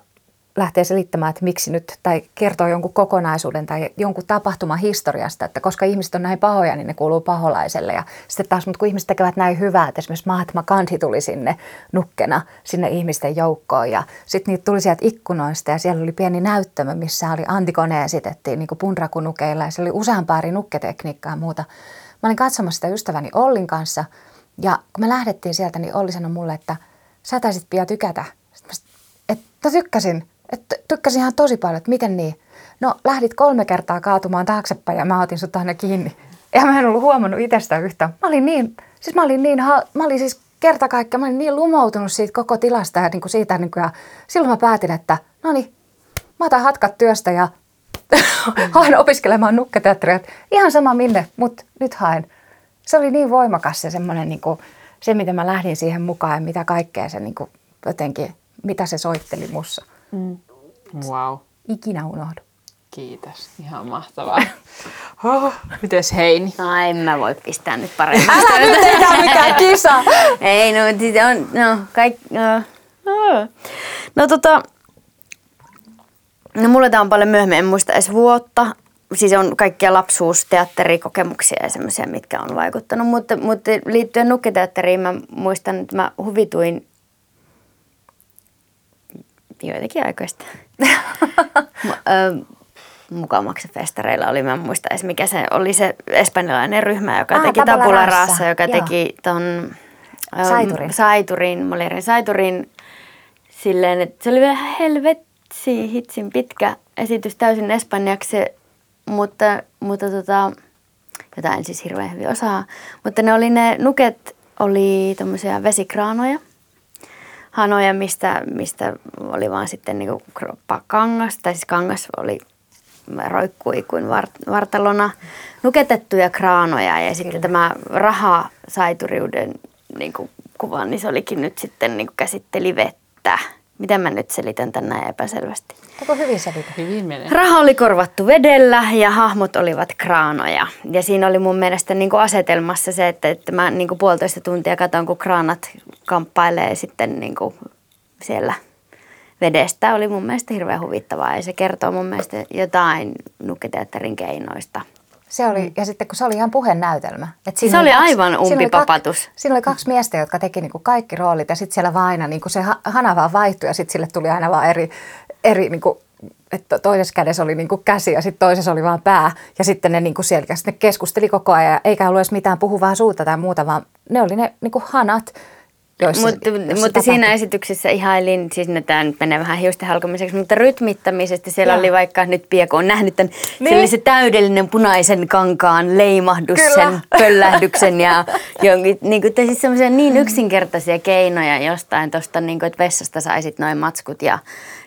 lähtee selittämään, että miksi nyt, tai kertoo jonkun kokonaisuuden tai jonkun tapahtuman historiasta, että koska ihmiset on näin pahoja, niin ne kuuluu paholaiselle. Ja sitten taas, mutta kun ihmiset tekevät näin hyvää, että esimerkiksi Mahatma Gandhi tuli sinne nukkena, sinne ihmisten joukkoon, ja sitten niitä tuli sieltä ikkunoista, ja siellä oli pieni näyttämö, missä oli antikone esitettiin niin kuin punrakunukeilla, ja se oli useampaa eri nukketekniikkaa ja muuta. Mä olin katsomassa sitä ystäväni Ollin kanssa, ja kun me lähdettiin sieltä, niin Olli sanoi mulle, että sä taisit pian tykätä. Sitten mä, että tykkäsin, että tykkäsin ihan tosi paljon, että miten niin? No lähdit kolme kertaa kaatumaan taaksepäin ja mä otin sut aina kiinni. Ja mä en ollut huomannut itsestä yhtään. Mä olin niin, siis mä olin niin, mä olin siis kerta kaikkiaan, mä olin niin lumoutunut siitä koko tilasta ja niin kuin siitä, niin kuin, ja silloin mä päätin, että no niin, mä otan hatkat työstä ja haen opiskelemaan nukketeatteria. Ihan sama minne, mutta nyt haen. Se oli niin voimakas se semmoinen, niin kuin, se miten mä lähdin siihen mukaan ja mitä kaikkea se niin kuin, jotenkin, mitä se soitteli mussa. Mm. Wow. Ikinä unohdu. Kiitos. Ihan mahtavaa. Oh, mites Heini? No en mä voi pistää nyt paremmin. Älä nyt tehdä mikään kisa! Ei, no siis on, no kaikki, no, no. no tota, no mulle tää on paljon myöhemmin, en muista edes vuotta. Siis on kaikkia lapsuusteatterikokemuksia ja semmoisia, mitkä on vaikuttanut. Mutta, mutta liittyen nukketeatteriin mä muistan, että mä huvituin joitakin aikoista. Mukamaksefestareilla oli, mä en muista edes mikä se oli se espanjalainen ryhmä, joka ah, teki Tabula Rasa, joka Joo. teki ton Saiturin. Saiturin, Molirin Saiturin silleen, että se oli vielä helvetsi hitsin pitkä esitys täysin espanjaksi, mutta, mutta tota, jota en siis hirveän hyvin osaa. Mutta ne oli ne nuket, oli tämmöisiä vesikraanoja, hanoja, mistä, mistä oli vaan sitten niinku kangas, tai siis kangas oli roikkui kuin vart, vartalona nuketettuja kraanoja ja sitten tämä rahasaituriuden niin kuin kuva, niin se olikin nyt sitten niin kuin käsitteli vettä. Miten mä nyt selitän tän näin epäselvästi? Onko hyvin selitä? Hyvin menee. Raha oli korvattu vedellä ja hahmot olivat kraanoja. Ja siinä oli mun mielestä niin kuin asetelmassa se, että, että mä niin kuin puolitoista tuntia katson, kun kraanat kamppailee sitten niin kuin siellä vedestä. Oli mun mielestä hirveän huvittavaa ja se kertoo mun mielestä jotain nukketeatterin keinoista. Se oli, mm. ja sitten kun se oli ihan puhenäytelmä. Et siinä se oli kaksi, aivan umpipapatus. Siinä oli, kaksi, siinä oli kaksi miestä, jotka teki niinku kaikki roolit ja sitten siellä vaan aina niinku se hana vaan vaihtui ja sitten sille tuli aina vaan eri, eri niinku, että toisessa kädessä oli niinku käsi ja sitten toisessa oli vaan pää. Ja sitten ne niinku selkeästi ne keskusteli koko ajan eikä ollut edes mitään puhuvaa suuta tai muuta, vaan ne oli ne niinku hanat joissa, mutta, joissa mutta siinä esityksessä ihailin, siis no, tämä nyt menee vähän hiusten halkomiseksi, mutta rytmittämisestä siellä ja. oli vaikka nyt Pieko on nähnyt tämän, niin. se täydellinen punaisen kankaan leimahdus, Kyllä. sen pöllähdyksen ja jonkin, niin kuin, siis semmoisia niin yksinkertaisia keinoja jostain tuosta, niin kuin, että vessasta saisit noin matskut ja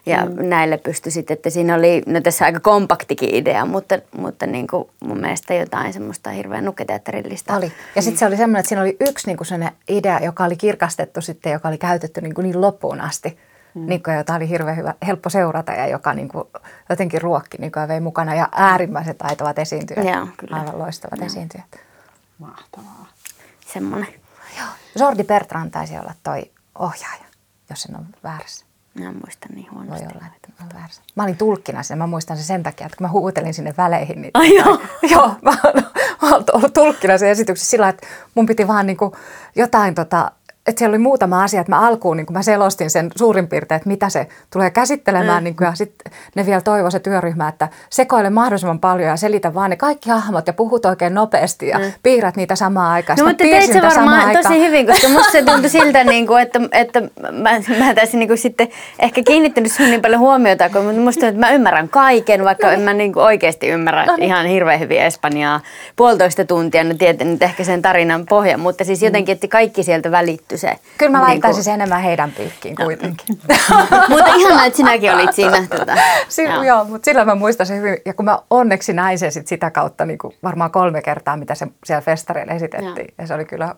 ja mm. näille pystyisit, että siinä oli, no tässä aika kompaktikin idea, mutta, mutta niin kuin mun mielestä jotain semmoista hirveän nuketeatterillista. Oli. Ja sitten se oli semmoinen, että siinä oli yksi niin kuin idea, joka oli kirkastettu sitten, joka oli käytetty niin, kuin niin loppuun asti. Mm. Niin kuin, jota oli hirveän hyvä, helppo seurata ja joka niin kuin, jotenkin ruokki niin kuin, ja vei mukana. Ja äärimmäisen taitavat esiintyjät. Joo, kyllä. Aivan loistavat Joo. esiintyjät. Mahtavaa. Semmoinen. Joo. Jordi Bertrand taisi olla toi ohjaaja, jos en ole väärässä. Mä en muista niin huonosti. Voi olla, että mä, väärässä. mä olin tulkkina sen, mä muistan sen sen takia, että kun mä huutelin sinne väleihin. Niin, Ai joo? joo, mä olen ollut tulkkina sen esityksessä sillä että mun piti vaan niin kuin jotain tota, että siellä oli muutama asia, että mä alkuun niin mä selostin sen suurin piirtein, että mitä se tulee käsittelemään. Mm. Niin kuin, ja sitten ne vielä toivoi se työryhmä, että sekoile mahdollisimman paljon ja selitä vaan ne kaikki hahmot ja puhut oikein nopeasti ja mm. piirrät niitä samaan aikaan. No mutta teit se varmaan tosi hyvin, koska musta se tuntui siltä, niin kuin, että, että mä, mä taisin niin kuin sitten ehkä kiinnittänyt sun niin paljon huomiota, kun musta että mä ymmärrän kaiken, vaikka no. en mä niin kuin oikeasti ymmärrä no. ihan hirveän hyvin Espanjaa. Puolitoista tuntia, no tietenkin ehkä sen tarinan pohja, mutta siis jotenkin, että kaikki sieltä välittyy liittyy se. Kyllä mä laittaisin niin kuin... sen enemmän heidän pyykkiin kuitenkin. mutta ihan että sinäkin olit siinä. Tota. Si- joo. joo, mutta sillä mä muistan sen hyvin. Ja kun mä onneksi näin sen sit sitä kautta niin kuin varmaan kolme kertaa, mitä se siellä festareilla esitettiin. Joo. Ja se oli kyllä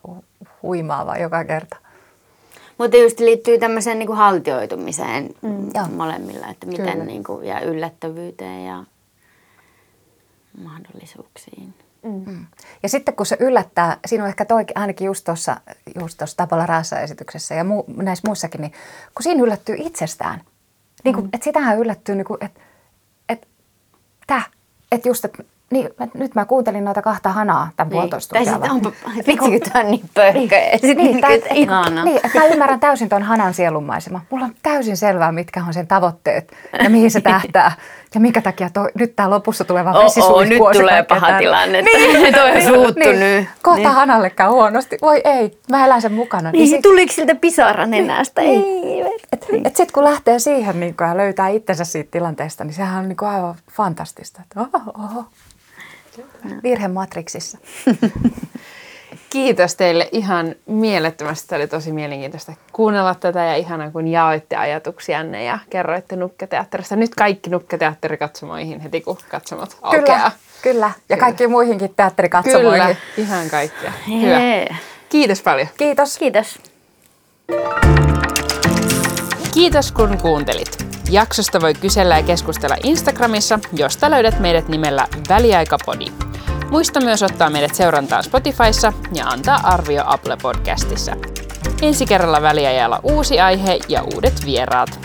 huimaava joka kerta. Mutta just liittyy tämmöiseen niin kuin haltioitumiseen mm, molemmilla, että miten niin kuin, ja yllättävyyteen ja mahdollisuuksiin. Mm. Ja sitten kun se yllättää, siinä on ehkä toi, ainakin just tuossa just Tapola Raassa esityksessä ja muu, näissä muissakin, niin kun siinä yllättyy itsestään. Niin kuin, että sitähän yllättyy, niin kuin, että, että, että just, että niin, mä, nyt mä kuuntelin noita kahta hanaa tämän niin, puolitoista tuntia. Tai sitten onpa, vitsi, tämä on niin pöhkö. Niin, niin, niin, tää, et, niin, että mä ymmärrän täysin tuon hanan sielunmaisema. Mulla on täysin selvää, mitkä on sen tavoitteet ja mihin se tähtää. Ja minkä takia toi, nyt tämä lopussa tuleva vesisuihku nyt tulee paha tämän. tilanne. Niin, toi on suuttu niin, nyt. Kohta niin. Hanalle käy huonosti. Voi ei, mä elän sen mukana. Niin, niin sit, tuliko siltä pisara nenästä? Niin. Ei. Et, et sitten kun lähtee siihen niin kun, ja löytää itsensä siitä tilanteesta, niin sehän on niin aivan fantastista. Että, oho, oho. Virhe Matrixissa. Kiitos teille ihan mielettömästi. Tämä oli tosi mielenkiintoista kuunnella tätä ja ihana kun jaoitte ajatuksianne ja kerroitte Nukketeatterista. Nyt kaikki Nukketeatterikatsomoihin heti kun katsomot aukeaa. Kyllä, kyllä. Ja kaikki muihinkin teatterikatsomoihin. Kyllä, ihan kaikkia. Hyvä. Kiitos paljon. Kiitos. Kiitos. Kiitos kun kuuntelit. Jaksosta voi kysellä ja keskustella Instagramissa, josta löydät meidät nimellä Väliaikapodi. Muista myös ottaa meidät seurantaan Spotifyssa ja antaa arvio Apple Podcastissa. Ensi kerralla väliajalla uusi aihe ja uudet vieraat.